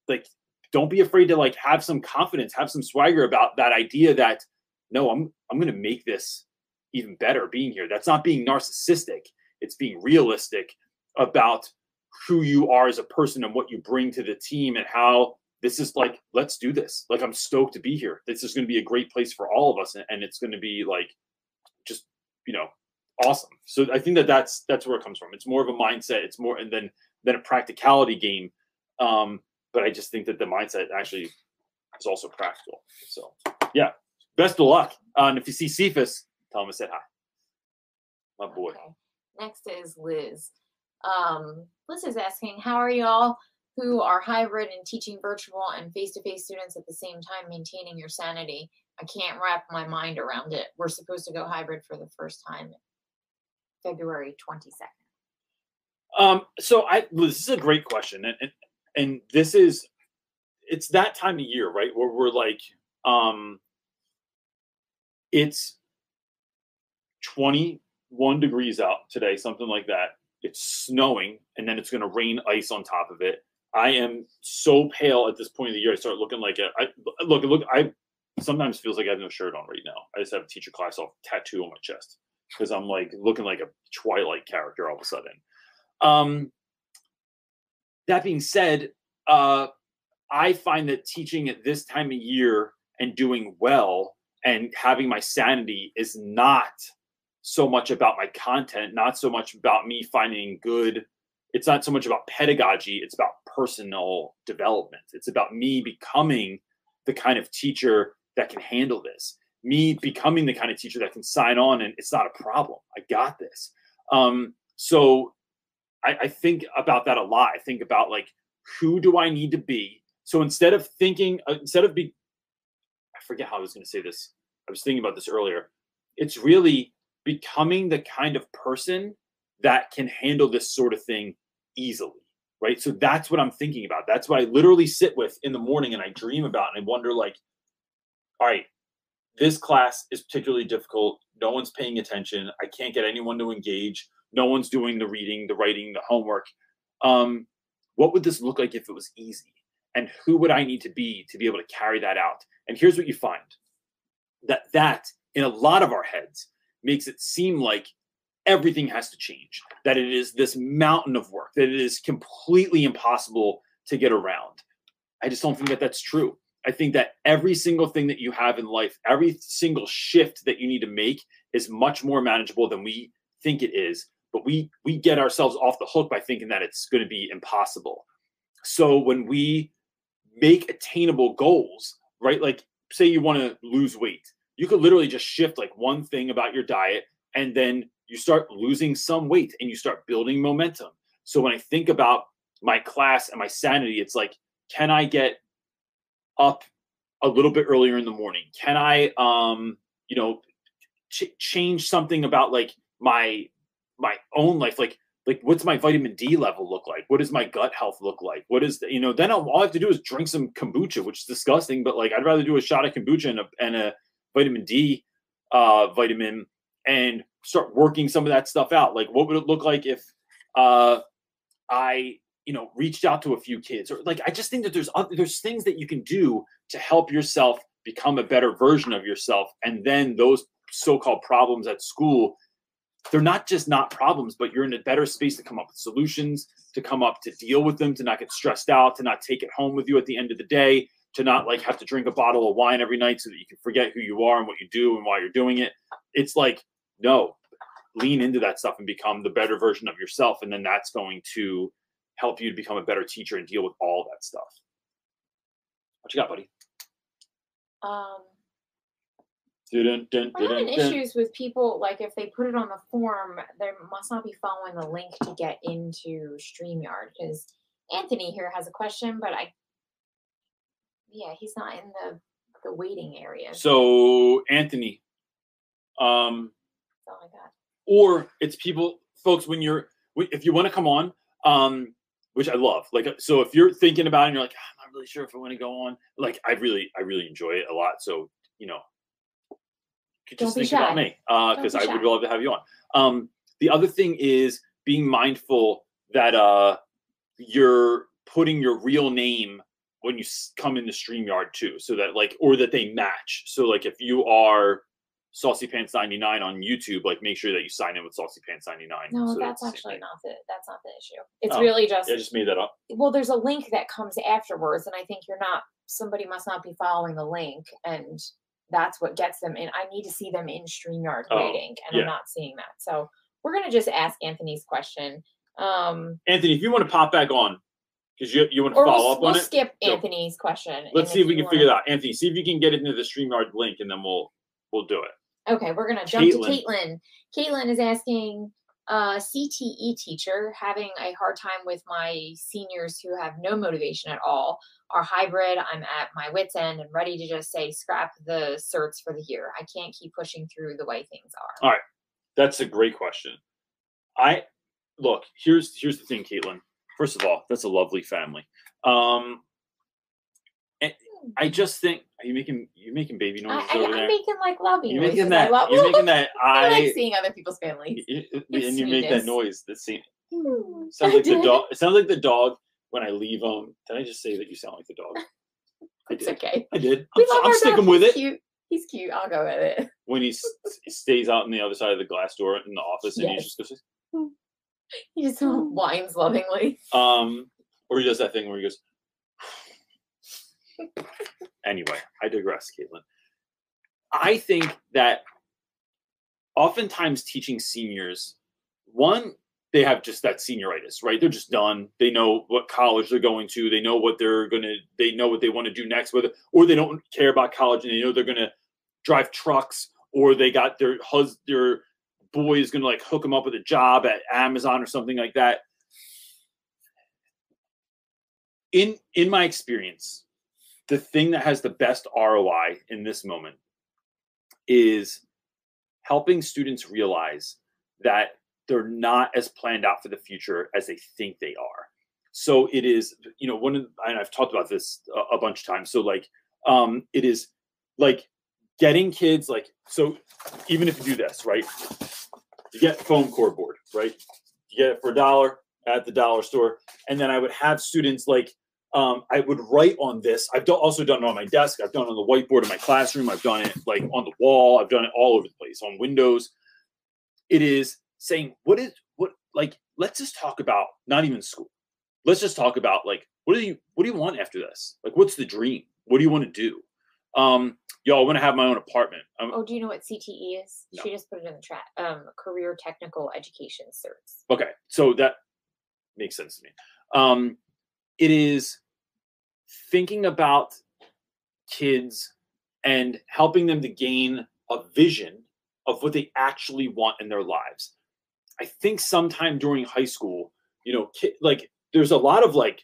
like don't be afraid to like have some confidence have some swagger about that idea that no i'm i'm going to make this even better being here. That's not being narcissistic. It's being realistic about who you are as a person and what you bring to the team and how this is like let's do this. Like i'm stoked to be here. This is going to be a great place for all of us and, and it's going to be like just you know awesome. So I think that that's that's where it comes from. It's more of a mindset. It's more and then than a practicality game. Um, but I just think that the mindset actually is also practical. So yeah, best of luck. Uh, and if you see Cephas, tell him I said hi. My boy. Okay. Next is Liz. Um, Liz is asking, how are y'all who are hybrid and teaching virtual and face-to-face students at the same time maintaining your sanity? I can't wrap my mind around it. We're supposed to go hybrid for the first time February 22nd? Um, so I this is a great question, and, and and this is it's that time of year, right? Where we're like, um, it's 21 degrees out today, something like that. It's snowing, and then it's going to rain ice on top of it. I am so pale at this point of the year. I start looking like a I, look. Look, I sometimes feels like I have no shirt on right now. I just have a Teach Class Off tattoo on my chest because I'm like looking like a Twilight character all of a sudden. Um, that being said, uh, I find that teaching at this time of year and doing well and having my sanity is not so much about my content, not so much about me finding good. It's not so much about pedagogy, it's about personal development. It's about me becoming the kind of teacher that can handle this me becoming the kind of teacher that can sign on and it's not a problem. I got this. Um, so I, I think about that a lot. I think about like, who do I need to be? So instead of thinking, uh, instead of be, I forget how I was going to say this. I was thinking about this earlier. It's really becoming the kind of person that can handle this sort of thing easily right so that's what i'm thinking about that's what i literally sit with in the morning and i dream about and i wonder like all right this class is particularly difficult. No one's paying attention. I can't get anyone to engage. No one's doing the reading, the writing, the homework. Um, what would this look like if it was easy? And who would I need to be to be able to carry that out? And here's what you find that that in a lot of our heads makes it seem like everything has to change, that it is this mountain of work, that it is completely impossible to get around. I just don't think that that's true. I think that every single thing that you have in life, every single shift that you need to make is much more manageable than we think it is. But we we get ourselves off the hook by thinking that it's going to be impossible. So when we make attainable goals, right? Like say you want to lose weight, you could literally just shift like one thing about your diet and then you start losing some weight and you start building momentum. So when I think about my class and my sanity, it's like, can I get up a little bit earlier in the morning? Can I, um, you know, ch- change something about like my my own life? Like, like what's my vitamin D level look like? What does my gut health look like? What is the, you know? Then I'll, all I have to do is drink some kombucha, which is disgusting, but like I'd rather do a shot of kombucha and a, and a vitamin D uh, vitamin and start working some of that stuff out. Like, what would it look like if uh, I, you know, reached out to a few kids, or like, I just think that there's other, there's things that you can do to help yourself become a better version of yourself, and then those so-called problems at school. They're not just not problems, but you're in a better space to come up with solutions, to come up to deal with them, to not get stressed out, to not take it home with you at the end of the day, to not like have to drink a bottle of wine every night so that you can forget who you are and what you do and why you're doing it. It's like, no, lean into that stuff and become the better version of yourself. And then that's going to help you to become a better teacher and deal with all that stuff. What you got, buddy? Um, Dun, dun, we're having dun, dun. issues with people like if they put it on the form, they must not be following the link to get into StreamYard. Because Anthony here has a question, but I, yeah, he's not in the the waiting area. So, Anthony, um, That's all I got. or it's people folks when you're if you want to come on um which i love. Like uh, so if you're thinking about it and you're like "Ah, i'm not really sure if i want to go on like i really i really enjoy it a lot. So you know you could Don't just be think about me uh because be i would love to have you on. Um the other thing is being mindful that uh you're putting your real name when you come in the StreamYard too, so that like or that they match. So like if you are Saucy Pants 99 on YouTube, like make sure that you sign in with Saucy Pants 99. No, so that's same actually not the that's not the issue. It's Oh, really just Yeah, I just made that up. well, there's a link that comes afterwards, and I think you're not somebody must not be following the link, and that's what gets them in. I need to see them in StreamYard Oh, waiting, and yeah. I'm not seeing that. So we're gonna just ask Anthony's question. Um Anthony, if you want to pop back on, because you you want to follow we'll, up we'll on it. skip. Anthony's question. Let's see if we can figure it wanna- out. Anthony, see if you can get it into the StreamYard link, and then we'll we'll do it. Okay, we're gonna jump Caitlin. to Caitlin. Caitlin is asking, uh, CTE teacher having a hard time with my seniors who have no motivation at all. Are hybrid. I'm at my wits end and ready to just say scrap the certs for the year. I can't keep pushing through the way things are. All right, that's a great question. I look here's here's the thing, Caitlin. First of all, that's a lovely family. Um, I just think are you making you making baby noises I, I, there? making like lovey You're noises. making I that. love. You're making that. I I, like seeing other people's families. y- y- It's and you make that noise. That seems Hmm, sounds I like the dog. It sounds like the dog when I leave him. Did I just say that you sound like the dog? I It's did. okay. I did. We I'm, love I'm our sticking dog. with He's it. Cute. He's cute. I'll go with it. When he s- stays out on the other side of the glass door in the office, and Yes. he just goes, He just whines lovingly. Um, or he does that thing where he goes. Anyway, I digress, Caitlin. I think that oftentimes teaching seniors, one, they have just that senioritis, right? They're just done. They know what college they're going to. They know what they're gonna. They know what they want to do next, whether or they don't care about college and they know they're gonna drive trucks, or they got their hus their boy is gonna like hook them up with a job at Amazon or something like that. In in my experience, the thing that has the best ROI in this moment is helping students realize that they're not as planned out for the future as they think they are. So it is, you know, one of and I've talked about this a, a bunch of times. So like, um, it is like getting kids like so. Even if you do this, right? You get foam core board, right? You get it for a dollar at the dollar store, and then I would have students like Um, I would write on this. I've done, also done it on my desk. I've done it on the whiteboard in my classroom. I've done it like on the wall. I've done it all over the place on windows. It is saying, what is what like? Let's just talk about not even school. Let's just talk about like what do you what do you want after this? Like, what's the dream? What do you want to do? Um, yo, I want to have my own apartment. Um, Oh, do you know what CTE is? No. She just put it in the chat. Um, career technical education certs. Okay, so that makes sense to me. Um, it is thinking about kids and helping them to gain a vision of what they actually want in their lives. I think sometime during high school, you know, like there's a lot of like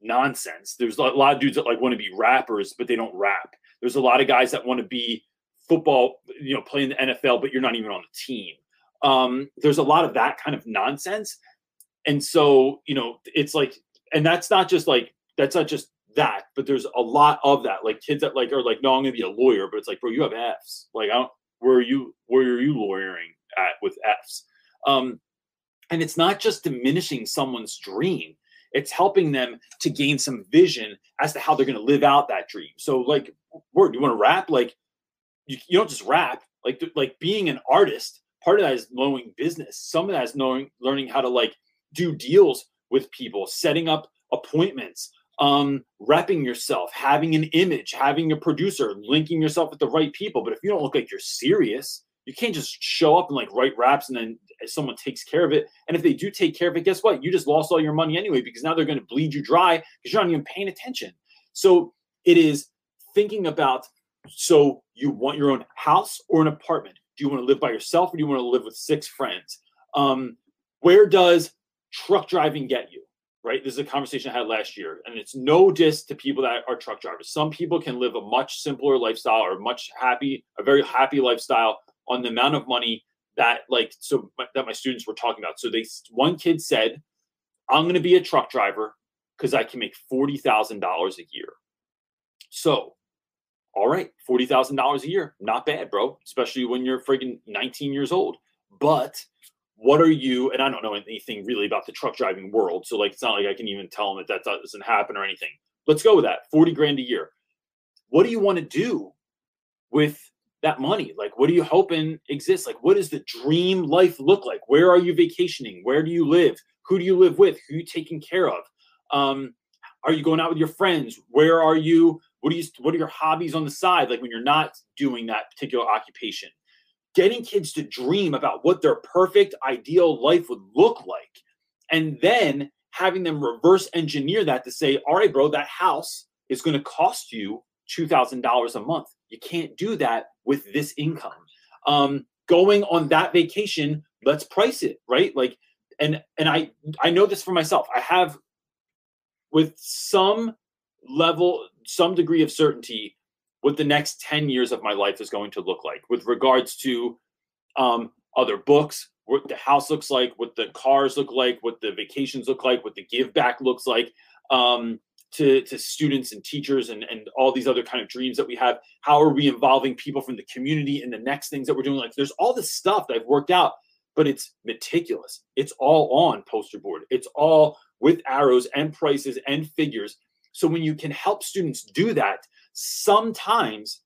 nonsense. There's a lot of dudes that like want to be rappers, but they don't rap. There's a lot of guys that want to be football, you know, playing the NFL, but you're not even on the team. Um, there's a lot of that kind of nonsense. And so, you know, it's like, and that's not just like, that's not just that, but there's a lot of that. Like kids that like are like, no, I'm gonna be a lawyer, but it's like, bro, you have F's. Like, I don't, where are you, where are you lawyering at with F's? Um, and it's not just diminishing someone's dream, it's helping them to gain some vision as to how they're gonna live out that dream. So, like, word, you wanna rap? Like, you, you don't just rap, like, like being an artist, part of that is knowing business. Some of that is knowing, learning how to like do deals with people, setting up appointments, um, repping yourself, having an image, having a producer, linking yourself with the right people. But if you don't look like you're serious, you can't just show up and like write raps and then someone takes care of it. And if they do take care of it, guess what? You just lost all your money anyway because now they're going to bleed you dry because you're not even paying attention. So it is thinking about so you want your own house or an apartment? Do you want to live by yourself or do you want to live with six friends? Um, where does truck driving get you? Right. This is a conversation I had last year, and it's no diss to people that are truck drivers. Some people can live a much simpler lifestyle or much happy, a very happy lifestyle on the amount of money that like so that my students were talking about. So they one kid said, "I'm going to be a truck driver because I can make forty thousand dollars a year." So all right, forty thousand dollars a year, not bad, bro. Especially when you're friggin' 19 years old. But what are you? And I don't know anything really about the truck driving world, so like it's not like I can even tell them that that doesn't happen or anything. Let's go with that, forty grand a year. What do you want to do with that money? Like, what are you hoping exists? Like, what does the dream life look like? Where are you vacationing? Where do you live? Who do you live with? Who you taking care of? Um, are you going out with your friends? Where are you? What do you? What are your hobbies on the side? Like when you're not doing that particular occupation. Getting kids to dream about what their perfect ideal life would look like, and then having them reverse engineer that to say, "All right, bro, that house is going to cost you two thousand dollars a month. You can't do that with this income." Um, going on that vacation, let's price it right. Like, and and I I know this for myself. I have with some level, some degree of certainty what the next 10 years of my life is going to look like with regards to um, other books, what the house looks like, what the cars look like, what the vacations look like, what the give back looks like um, to, to students and teachers and, and all these other kind of dreams that we have. How are we involving people from the community in the next things that we're doing? Like there's all this stuff that I've worked out, but it's meticulous. It's all on poster board. It's all with arrows and prices and figures. So when you can help students do that, sometimes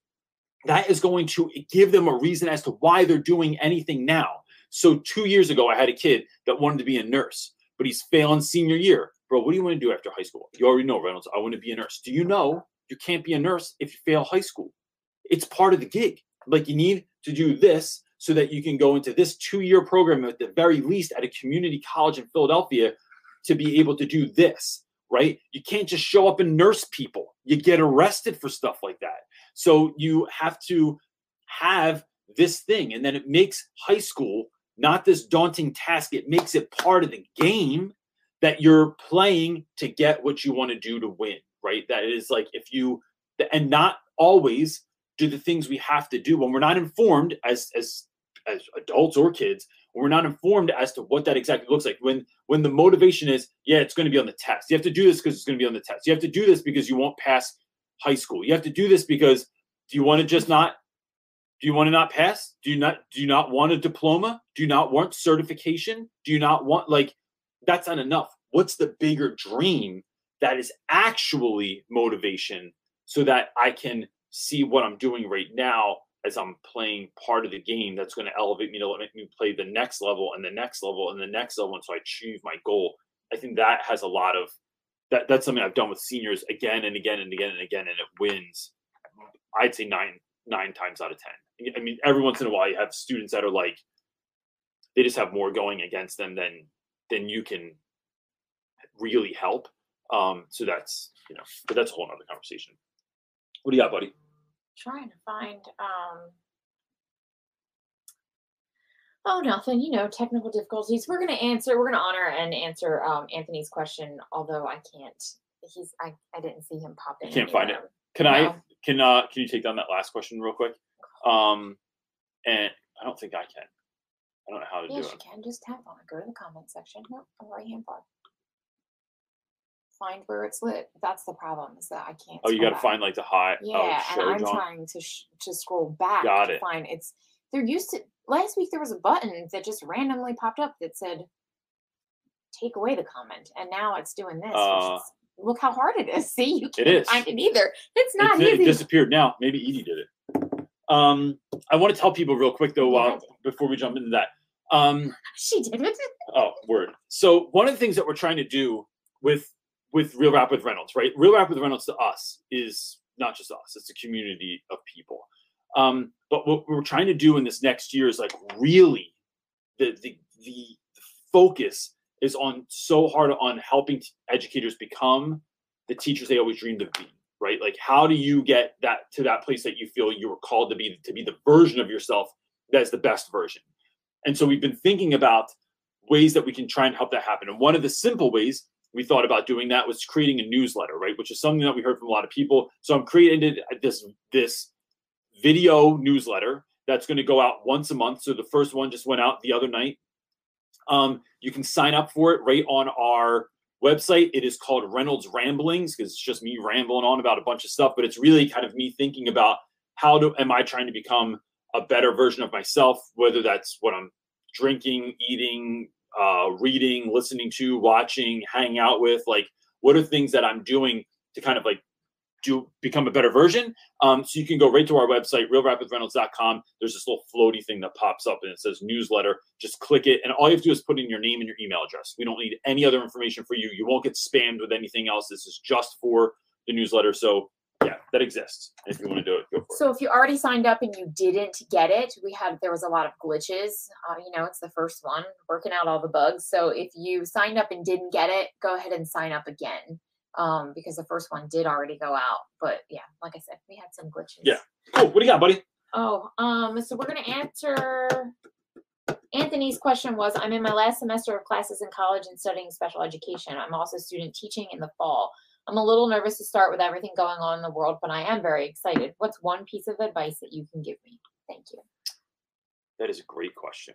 that is going to give them a reason as to why they're doing anything now. So two years ago, I had a kid that wanted to be a nurse, but he's failing senior year. Bro, what do you want to do after high school? You already know, Reynolds. I want to be a nurse. Do you know you can't be a nurse if you fail high school? It's part of the gig. Like you need to do this so that you can go into this two-year program at the very least at a community college in Philadelphia to be able to do this, right? You can't just show up and nurse people. You get arrested for stuff like that. So you have to have this thing. And then it makes high school not this daunting task. It makes it part of the game that you're playing to get what you want to do to win, right? That is like if you, and not always do the things we have to do when we're not informed as, as, as adults or kids we're not informed as to what that exactly looks like. When when the motivation is yeah it's going to be on the test. You have to do this because it's going to be on the test. You have to do this because you won't pass high school. You have to do this because do you want to just not do you want to not pass? Do you not do you not want a diploma? Do you not want certification? Do you not want like that's not enough. What's the bigger dream that is actually motivation so that I can see what I'm doing right now as I'm playing part of the game that's going to elevate me to let me play the next level and the next level and the next level until I achieve my goal. I think that has a lot of that. That's something I've done with seniors again and again and again and again, and it wins. I'd say nine nine times out of ten. I mean, every once in a while you have students that are like they just have more going against them than than you can really help. Um, so that's you know, but that's a whole other conversation. What do you got, buddy? Trying to find um oh nothing you know technical difficulties. We're going to answer we're going to honor and answer um anthony's question although i can't he's i i didn't see him pop in Can't find it. Can I can uh can you take down that last question real quick? Um, and I don't think I can. I don't know how to yes do it. you can just tap on it. Go to the comment section. Nope on the right hand bar find where it's lit that's the problem is that i can't Oh, you got to find like the high. Yeah, oh, and I'm John. trying to sh- to scroll back Got to it. find it's. There used to last week there was a button that just randomly popped up that said, "Take away the comment," and now it's doing this. Uh, is- look how hard it is. See, you can't is. find it either. It's not it, it easy. disappeared now. Maybe Edie did it. Um, I want to tell people real quick though, Yeah, uh, before we jump into that. Um, she did it. Oh, word. So one of the things that we're trying to do with with Real Rap with Reynolds, right? Real Rap with Reynolds to us is not just us; it's a community of people. Um, but what we're trying to do in this next year is like really the the the focus is on so hard on helping t- educators become the teachers they always dreamed of being right like how do you get that to that place that you feel you were called to be to be the version of yourself that's the best version and so we've been thinking about ways that we can try and help that happen and one of the simple ways we thought about doing that was creating a newsletter right? Which is something that we heard from a lot of people. So i'm creating this this video newsletter that's going to go out once a month. So the first one just went out the other night. Um, you can sign up for it right on our website. It is called Reynolds Ramblings because it's just me rambling on about a bunch of stuff, but it's really kind of me thinking about how do am I trying to become a better version of myself, whether that's what I'm drinking, eating, uh, reading, listening to, watching, hanging out with, like what are things that I'm doing to kind of like do become a better version. Um, so you can go right to our website, realrapwithreynolds.com. There's this little floaty thing that pops up and it says newsletter. Just click it, and all you have to do is put in your name and your email address. We don't need any other information for you. You won't get spammed with anything else. This is just for the newsletter. So yeah, that exists. If you want to do it, go for it. So if you already signed up and you didn't get it, we had there was a lot of glitches. Uh, you know, it's the first one, working out all the bugs. So if you signed up and didn't get it, go ahead and sign up again. Um, because the first one did already go out. But yeah, like I said, we had some glitches. Yeah. Cool. What do you got, buddy? Oh, um, so we're gonna answer Anthony's question was I'm in my last semester of classes in college and studying special education. I'm also student teaching in the fall. I'm a little nervous to start with everything going on in the world, but I am very excited. What's one piece of advice that you can give me? Thank you. That is a great question.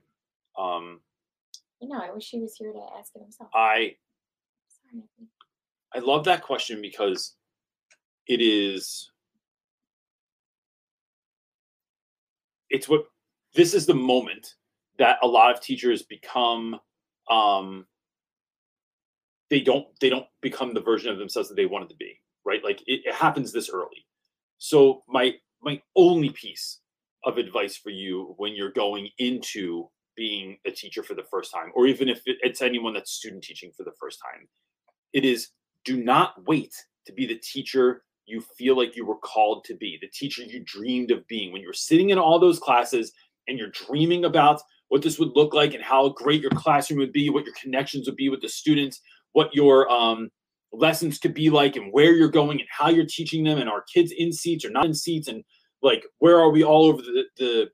Um, You know, I wish he was here to ask it himself. I Sorry, I love that question because it is it's what this is the moment that a lot of teachers become um they don't they don't become the version of themselves that they wanted to be right like it, it happens this early so my my only piece of advice for you when you're going into being a teacher for the first time or even if it's anyone that's student teaching for the first time it is do not wait to be the teacher you feel like you were called to be, the teacher you dreamed of being. When you're sitting in all those classes and you're dreaming about what this would look like and how great your classroom would be, what your connections would be with the students, what your um, lessons could be like, and where you're going and how you're teaching them, and are kids in seats or not in seats, and like where are we all over the the,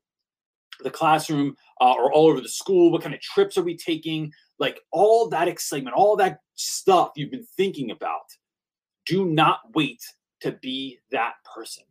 the classroom uh, or all over the school? What kind of trips are we taking? Like all that excitement, all that stuff you've been thinking about. Do not wait to be that person.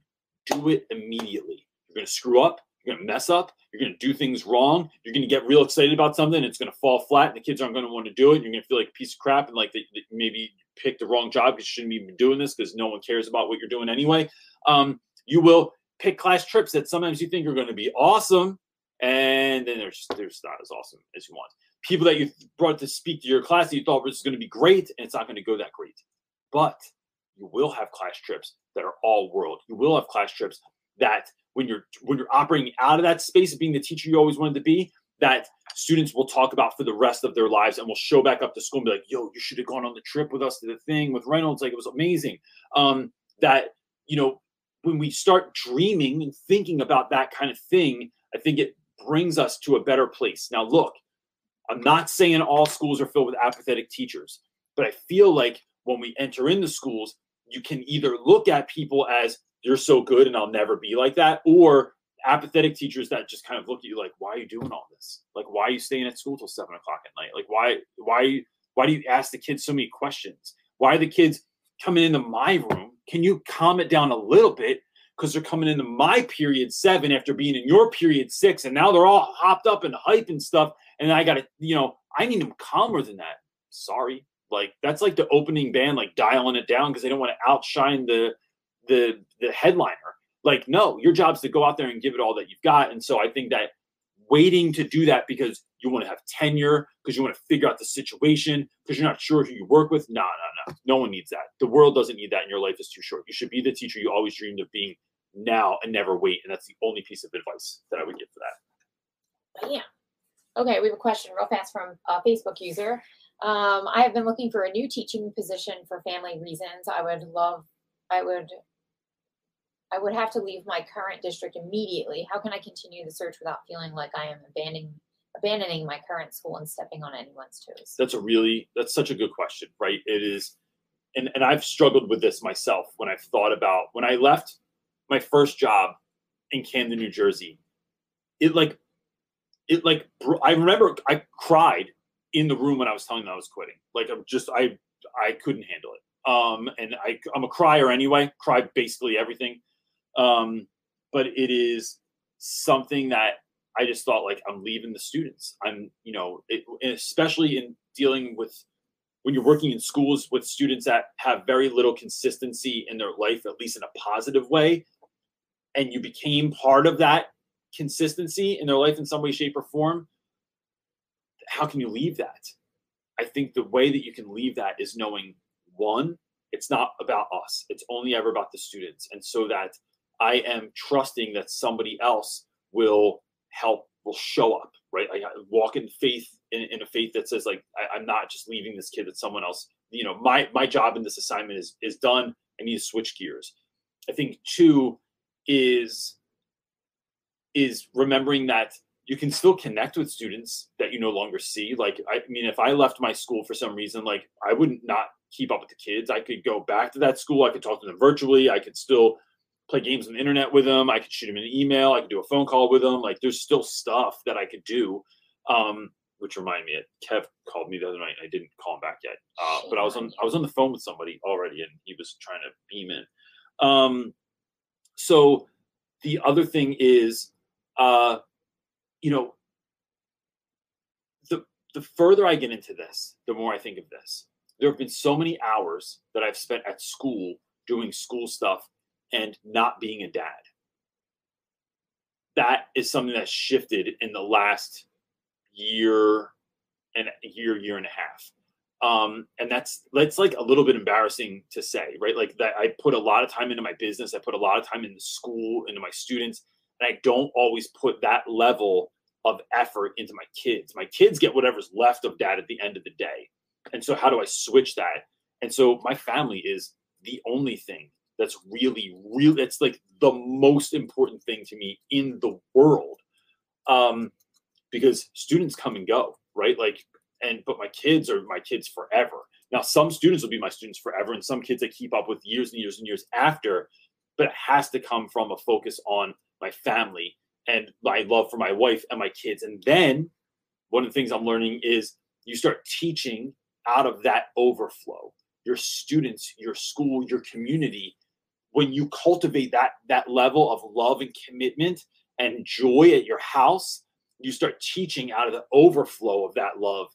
Do it immediately. You're going to screw up. You're going to mess up. You're going to do things wrong. You're going to get real excited about something. It's going to fall flat. And the kids aren't going to want to do it. You're going to feel like a piece of crap and like maybe picked the wrong job because you shouldn't even be doing this because no one cares about what you're doing anyway. Um, you will pick class trips that sometimes you think are going to be awesome, and then there's there's not as awesome as you want. People that you brought to speak to your class that you thought was going to be great, and it's not going to go that great but you will have class trips that are all world. You will have class trips that when you're when you're operating out of that space of being the teacher you always wanted to be, that students will talk about for the rest of their lives and will show back up to school and be like, yo, you should have gone on the trip with us to the thing with Reynolds. Like it was amazing. Um, that, you know, when we start dreaming and thinking about that kind of thing, I think it brings us to a better place. Now, look, I'm not saying all schools are filled with apathetic teachers, but I feel like when we enter into schools, you can either look at people as you're so good and I'll never be like that, or apathetic teachers that just kind of look at you like, why are you doing all this? Like, why are you staying at school till seven o'clock at night? Like, why, why, why do you ask the kids so many questions? Why are the kids coming into my room? Can you calm it down a little bit? Because they're coming into my period seven after being in your period six, and now they're all hopped up and hype and stuff. And I got to, you know, I need them calmer than that. Sorry, like that's like the opening band, like dialing it down because they don't want to outshine the the the headliner. Like, no, your job's to go out there and give it all that you've got. And so I think that waiting to do that because you want to have tenure, because you want to figure out the situation, because you're not sure who you work with. No, no, no. No one needs that. The world doesn't need that, and your life is too short. You should be the teacher you always dreamed of being now and never wait. And that's the only piece of advice that I would give for that. Yeah. Okay, we have a question real fast from a Facebook user. Um, I have been looking for a new teaching position for family reasons. I would love, I would I would have to leave my current district immediately. How can I continue the search without feeling like I am abandoning abandoning my current school and stepping on anyone's toes? That's a really that's such a good question, right? It is and, and I've struggled with this myself when I've thought about when I left my first job in Camden, New Jersey. It like it like I remember I cried in the room when I was telling them I was quitting. Like I'm just I I couldn't handle it. Um, and I I'm a crier anyway. Cry basically everything. Um, but it is something that I just thought like I'm leaving the students. I'm, you know, it, especially in dealing with when you're working in schools with students that have very little consistency in their life, at least in a positive way, and you became part of that consistency in their life in some way, shape, or form. How can you leave that? I think the way that you can leave that is knowing one, it's not about us. It's only ever about the students. And so that I am trusting that somebody else will help, will show up, right? I walk in faith, in, in a faith that says, like, I, am not just leaving this kid that someone else, you know, my my job in this assignment is is done. I need to switch gears. I think two is is remembering that you can still connect with students that you no longer see. Like, I mean, if I left my school for some reason, like I wouldn't not keep up with the kids. I could go back to that school. I could talk to them virtually. I could still play games on the internet with them. I could shoot him an email. I could do a phone call with them. Like there's still stuff that I could do. Um, which remind me, Kev called me the other night. and I didn't call him back yet, uh, but I was on I was on the phone with somebody already, and he was trying to beam in. Um, so the other thing is, uh, you know, the the further I get into this, the more I think of this. There have been so many hours that I've spent at school doing school stuff and not being a dad. That is something that's shifted in the last year and year, year and a half. Um, and that's that's like a little bit embarrassing to say, right? Like that I put a lot of time into my business, I put a lot of time into school, into my students, and I don't always put that level of effort into my kids. My kids get whatever's left of dad at the end of the day. And so how do I switch that? And so my family is the only thing that's really real it's like the most important thing to me in the world. Um because students come and go right? Like and but my kids are my kids forever. Now some students will be my students forever and some kids i keep up with years and years and years after but it has to come from a focus on my family and my love for my wife and my kids. And then one of the things i'm learning is you start teaching out of that overflow. Your students your school your community when you cultivate that that level of love and commitment and joy at your house you start teaching out of the overflow of that love.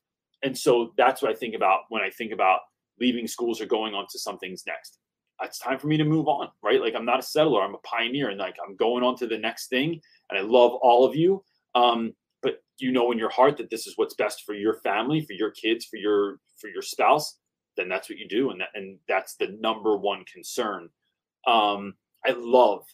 And so that's what i think about when i think about leaving schools or going on to some things next. It's time for me to move on right? Like i'm not a settler. I'm a pioneer and like i'm going on to the next thing and i love all of you. Um, but you know in your heart that this is what's best for your family for your kids for your for your spouse? Then that's what you do, and that and that's the number one concern. Um, I love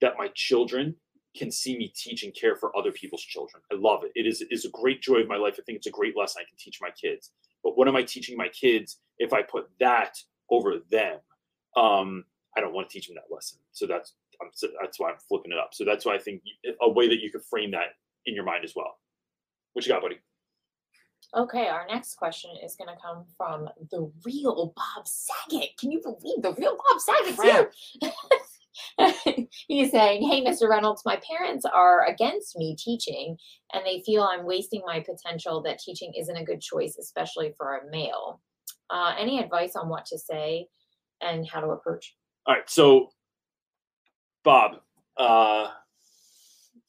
that my children can see me teach and care for other people's children. I love it. It is is a great joy of my life. I think it's a great lesson I can teach my kids. But what am I teaching my kids if I put that over them? Um, I don't want to teach them that lesson. So that's I'm, so that's why I'm flipping it up. So that's why I think a way that you could frame that in your mind as well. What you got, buddy? Okay, our next question is going to come from the real Bob Saget. Can you believe the real Bob Saget's here? He's saying, Hey, Mr. Reynolds, my parents are against me teaching, and they feel I'm wasting my potential, that teaching isn't a good choice, especially for a male. Uh, any advice on what to say and how to approach? All right, so Bob, uh,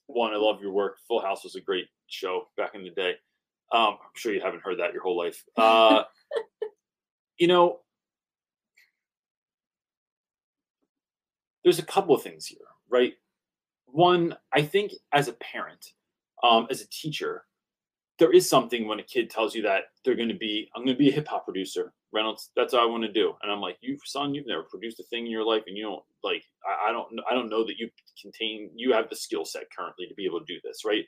one, I love your work. Full House was a great show back in the day. Um, I'm sure you haven't heard that your whole life. Uh, you know, there's a couple of things here, right? One, I think as a parent, um, as a teacher, there is something when a kid tells you that they're going to be, I'm going to be a hip hop producer. Reynolds, that's what I want to do. And I'm like, you son, you've never produced a thing in your life, and you don't like. I, I don't. I don't know that you contain. You have the skill set currently to be able to do this, right?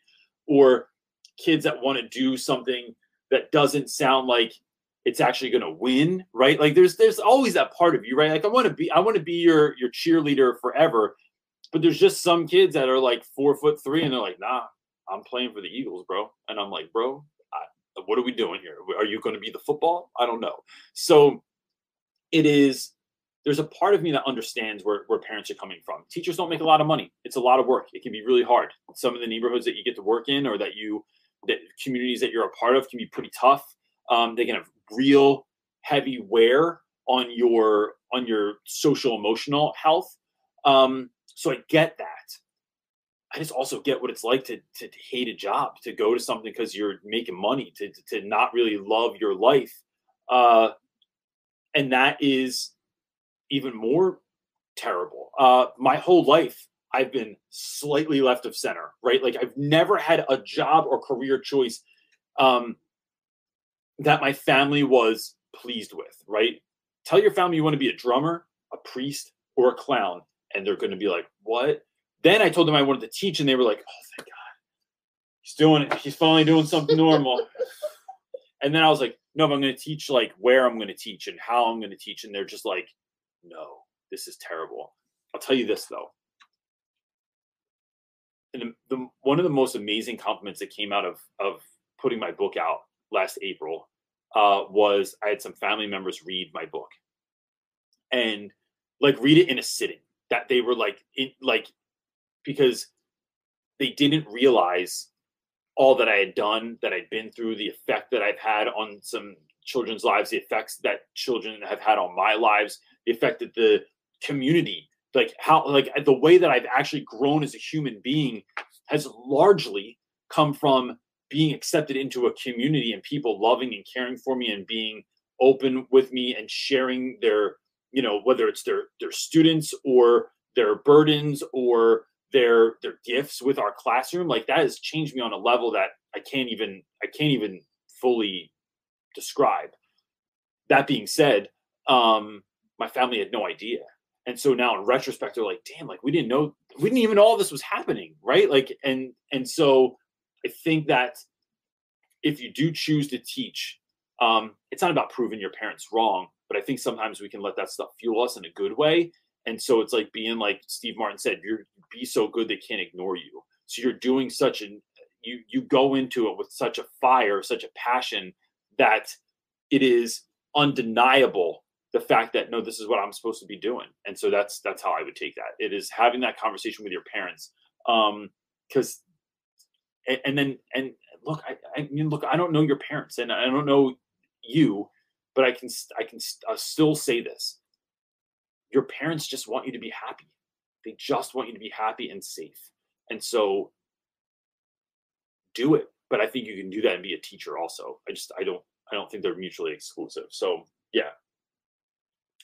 Or kids that want to do something that doesn't sound like it's actually going to win, right? Like there's there's always that part of you, right? Like I want to be I want to be your your cheerleader forever, but there's just some kids that are like four foot three and they're like, nah, I'm playing for the Eagles, bro. And I'm like, bro, I, what are we doing here? Are you going to be the football? I don't know. So it is. There's a part of me that understands where, where parents are coming from. Teachers don't make a lot of money. It's a lot of work. It can be really hard. Some of the neighborhoods that you get to work in or that you that communities that you're a part of can be pretty tough. Um, they can have real heavy wear on your on your social emotional health. Um, so I get that. I just also get what it's like to to hate a job, to go to something because you're making money, to to not really love your life, uh, and that is even more terrible. Uh, my whole life, I've been slightly left of center, right? Like I've never had a job or career choice um, that my family was pleased with, right? Tell your family you want to be a drummer, a priest, or a clown, and they're going to be like, "What?" Then I told them I wanted to teach, and they were like, "Oh, thank God, he's doing it. He's finally doing something normal." and then I was like, "No, I'm going to teach like where I'm going to teach and how I'm going to teach," and they're just like, "No, this is terrible." I'll tell you this though. And the, one of the most amazing compliments that came out of of putting my book out last April uh, was I had some family members read my book and like read it in a sitting. That they were like in like because they didn't realize all that I had done, that I'd been through, the effect that I've had on some children's lives, the effects that children have had on my lives, the effect that the community, like how, like the way that I've actually grown as a human being has largely come from being accepted into a community and people loving and caring for me and being open with me and sharing their you know whether it's their their students or their burdens or their their gifts with our classroom like that has changed me on a level that i can't even i can't even fully describe. That being said um my family had no idea and so now in retrospect they're like damn like we didn't know we didn't even know all this was happening right? Like and and so i think that if you do choose to teach um it's not about proving your parents wrong but i think sometimes we can let that stuff fuel us in a good way. And so it's like being like steve martin said you're be so good they can't ignore you. So you're doing such an you you go into it with such a fire such a passion that it is undeniable the fact that no this is what i'm supposed to be doing. And so that's that's how i would take that. It is having that conversation with your parents um because and, and then and look I, I mean look i don't know your parents and i don't know you but i can i can I'll still say this. Your parents just want you to be happy. They just want you to be happy and safe. And so do it. But i think you can do that and be a teacher also. I just i don't i don't think they're mutually exclusive. So yeah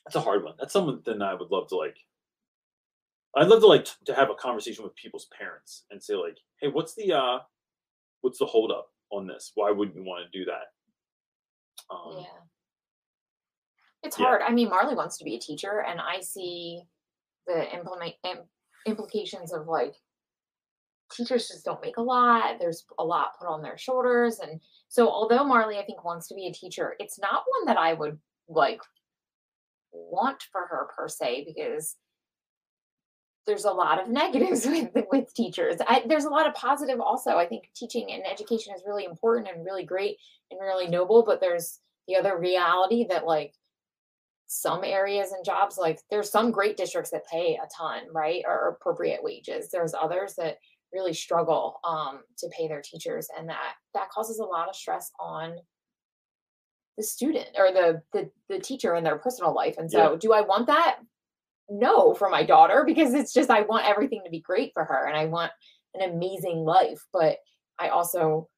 that's a hard one that's something that i would love to like i'd love to like t- to have a conversation with people's parents and say like hey what's the uh what's the holdup on this why wouldn't you want to do that um yeah. It's Yeah. hard. I mean, Marley wants to be a teacher, and I see the implement im- implications of like teachers just don't make a lot. There's a lot put on their shoulders, and so although Marley, I think, wants to be a teacher, it's not one that I would like want for her per se because there's a lot of negatives with with teachers. I, there's a lot of positive also. I think teaching and education is really important and really great and really noble, but there's the other reality that like some areas and jobs like there's some great districts that pay a ton right or appropriate wages there's others that really struggle um, to pay their teachers and that that causes a lot of stress on the student or the the, the teacher in their personal life. And so Yeah. do i want that? No for my daughter because it's just i want everything to be great for her and i want an amazing life. But i also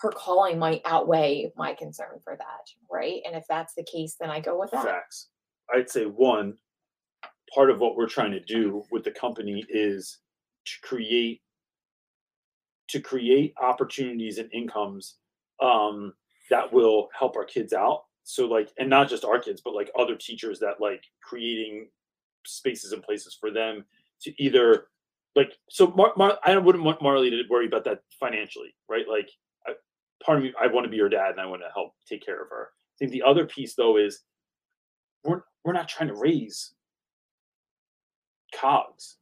her calling might outweigh my concern for that right? And if that's the case then i go with that. Facts. I'd say one part of what we're trying to do with the company is to create to create opportunities and incomes um, that will help our kids out. So like, and not just our kids, but like other teachers that like creating spaces and places for them to either like. So Mar- Mar- I wouldn't want Marley to worry about that financially, right? Like, I, part of me, I want to be her dad and I want to help take care of her. I think the other piece though is we're we're not trying to raise cogs.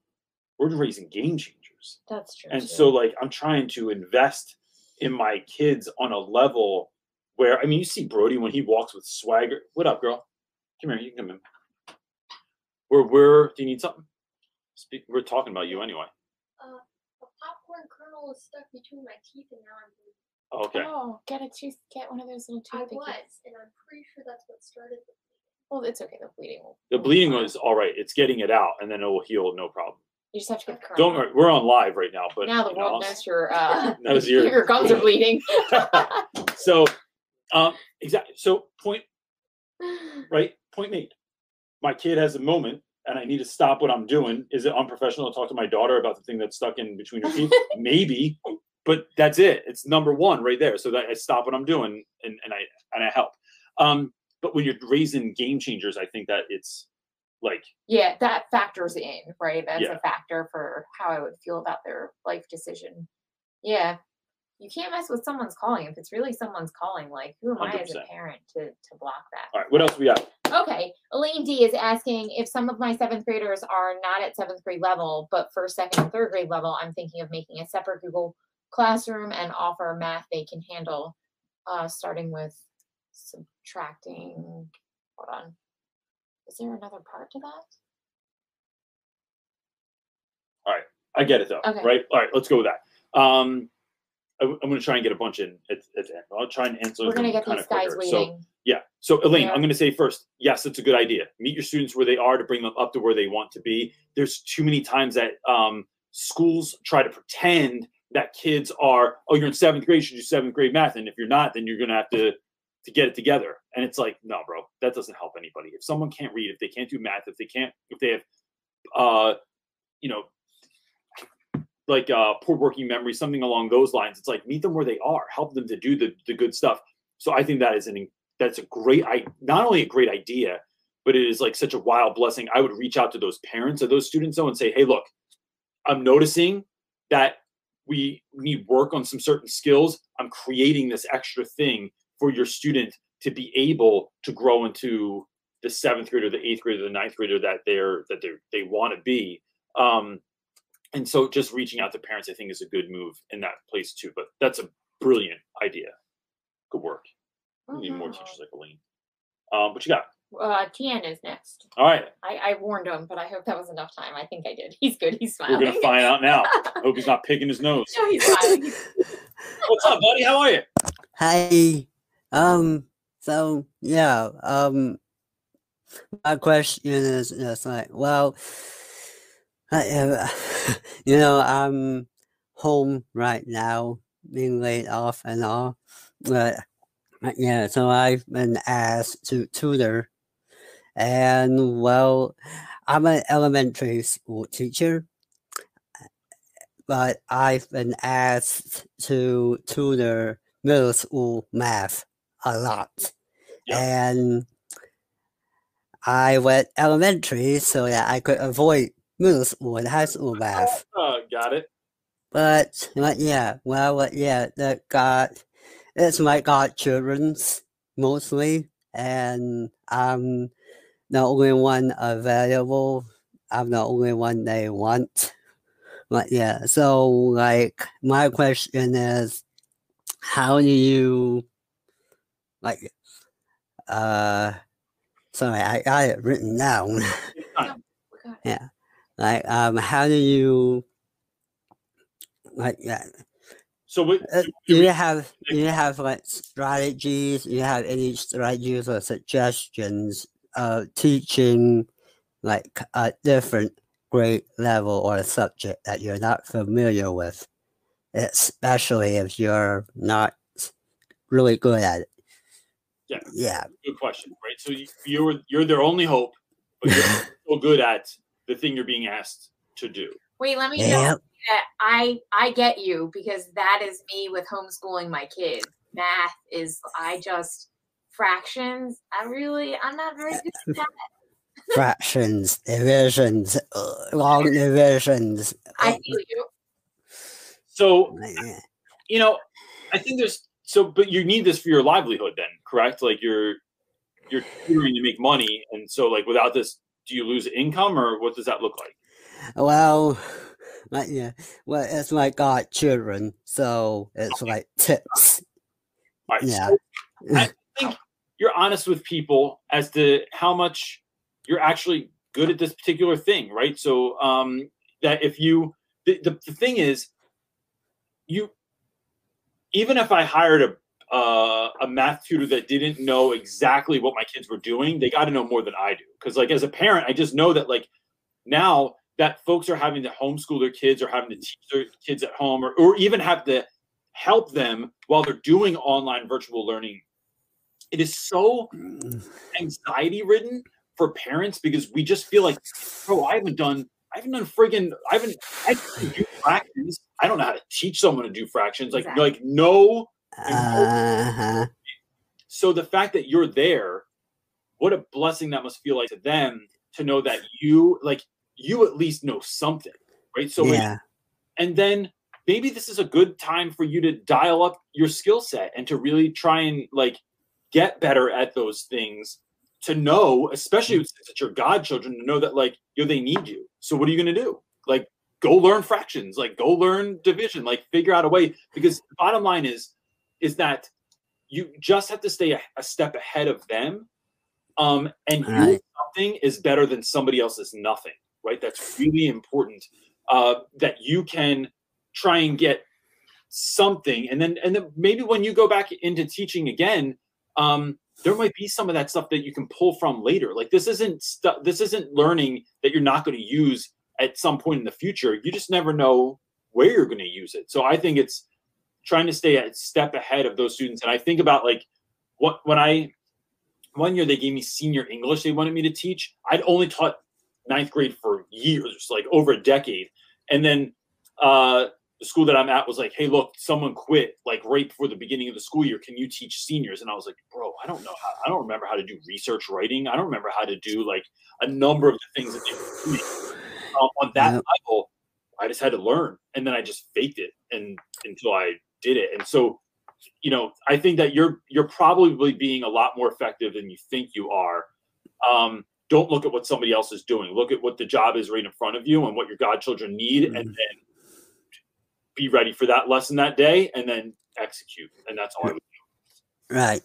We're raising game changers. that's true And too. so like I'm trying to invest in my kids on a level where I mean you see Brody when he walks with swagger. What up, girl? Come here, you can come in. Where we're do you need something? Speak, we're talking about you anyway. Uh, a popcorn kernel is stuck between my teeth and now I'm bleeding. Oh, okay. Oh, get a tooth. Get one of those little I toothpicks. was, and I'm pretty sure that's what started the bleeding. Well, it's okay. The bleeding. Will, The bleeding fine. was all right. It's getting it out and then it will heal no problem. You just have to get the current. Don't worry, we're on live right now, but now the you know, world knows your uh, knows your- your gums are bleeding. so um exactly so point right point made my kid has a moment and i need to stop what i'm doing is it unprofessional to talk to my daughter about the thing that's stuck in between her teeth maybe but that's it it's number one right there so that i stop what i'm doing and, and i and i help um but when you're raising game changers i think that it's like yeah, that factors in, right? That's Yeah. a factor for how I would feel about their life decision. Yeah. You can't mess with someone's calling. If it's really someone's calling, like who am I as a parent to to block that? all right what else we got Okay. Elaine D is asking if some of my seventh graders are not at seventh grade level, but for second and third grade level, I'm thinking of making a separate Google Classroom and offer math they can handle, uh, starting with subtracting. Hold on. Is there another part to that? All right, I get it though, Okay. right? All right, let's go with that. Um, I, am going to try and get a bunch in. At, at the end. I'll try and answer We're gonna get kind these guys quicker. So waiting. yeah, so Elaine, Yeah. I'm going to say first, yes, it's a good idea. Meet your students where they are to bring them up to where they want to be. There's too many times that um, schools try to pretend that kids are, oh, you're in seventh grade, you should do seventh grade math, and if you're not, then you're going to have to to get it together. And it's like, no, bro, that doesn't help anybody. If someone can't read, if they can't do math, if they can't, if they have, uh, you know, like uh, poor working memory, something along those lines. It's like meet them where they are, help them to do the, the good stuff. So I think that is an that's a great I not only a great idea, but it is like such a wild blessing. I would reach out to those parents of those students though and say, hey, look, I'm noticing that we need work on some certain skills. I'm creating this extra thing for your student to be able to grow into the seventh grade or the eighth or the ninth grader that they're that they they want to be. Um, and so just reaching out to parents, I think, is a good move in that place too. But that's a brilliant idea. Good work. We need more Mhm. teachers like Elaine. Um, what you got? Uh, Tian is next. All right, I, I warned him, but I hope that was enough time. I think I did. He's good. He's smiling. we're smiling. gonna find out now. Hope he's not picking his nose. no, he's smiling. What's up, buddy? How are you? Hi. Um. So yeah. Um. My question is just like, well, I, you know, I'm home right now, being laid off and all, but uh, yeah. So I've been asked to tutor, and well, I'm an elementary school teacher, but I've been asked to tutor middle school math a lot. And I went elementary so that I could avoid middle school and high school math. Uh, got it. But, but yeah, well, but yeah, that got it's my godchildren's mostly, and I'm the only one available. I'm the only one they want. But yeah, so like my question is, how do you like? Uh, sorry, I got it written down. Yeah, like um, how do you like yeah? So what? Uh, you- do you have do you have like strategies? Do you have any strategies or suggestions of teaching like a different grade level or a subject that you're not familiar with, especially if you're not really good at it? Yeah. Yeah. good question, right? So you, you're you're their only hope, but you're so good at the thing you're being asked to do. Wait, let me just Yep. that I I get you because that is me with homeschooling my kids. Math is I just fractions. I really I'm not very good at that. Fractions, divisions, uh, long divisions. I feel you. So yeah. you know, I think there's so, but you need this for your livelihood, then, correct? Like you're you're tutoring to make money, and so like without this, do you lose income, or what does that look like? Well, like yeah, well, it's like got children, so it's like tips. Right, Yeah. so I think you're honest with people as to how much you're actually good at this particular thing, right? So um, that if you the, the, the thing is you even if I hired a uh, a math tutor that didn't know exactly what my kids were doing, they got to know more than I do. Because like as a parent, I just know that like now that folks are having to homeschool their kids or having to teach their kids at home or, or even have to help them while they're doing online virtual learning. It is so anxiety ridden for parents because we just feel like, oh, I haven't done, I haven't done friggin', I haven't, I do fractions. I don't know how to teach someone to do fractions. Like, Exactly. like no. Uh-huh. So the fact that you're there, what a blessing that must feel like to them to know that you, like, you at least know something, right? So, when- yeah. and then maybe this is a good time for you to dial up your skill set and to really try and like get better at those things to know especially since it's your godchildren to know that like yo they need you so what are you going to do like go learn fractions like go learn division like figure out a way because the bottom line is is that you just have to stay a, a step ahead of them um and your Right. something is better than somebody else's nothing right? That's really important uh that you can try and get something. And then and then maybe when you go back into teaching again um there might be some of that stuff that you can pull from later. Like this isn't stuff this isn't learning that you're not going to use at some point in the future. You just never know where you're going to use it. So i think it's trying to stay a step ahead of those students and i think about like what when i one year they gave me senior english they wanted me to teach i'd only taught ninth grade for years like over a decade and then uh the school that I'm at was like, hey, look, someone quit like right before the beginning of the school year. Can you teach seniors? And I was like, bro, I don't know how, I don't remember how to do research writing. I don't remember how to do like a number of the things that they were doing. Um, on that Yep. level, I just had to learn. And then I just faked it and until I did it. And so, you know, I think that you're you're probably being a lot more effective than you think you are. Um, don't look at what somebody else is doing. Look at what the job is right in front of you and what your godchildren need, and Mhm. then be ready for that lesson that day and then execute. And that's all I would Right.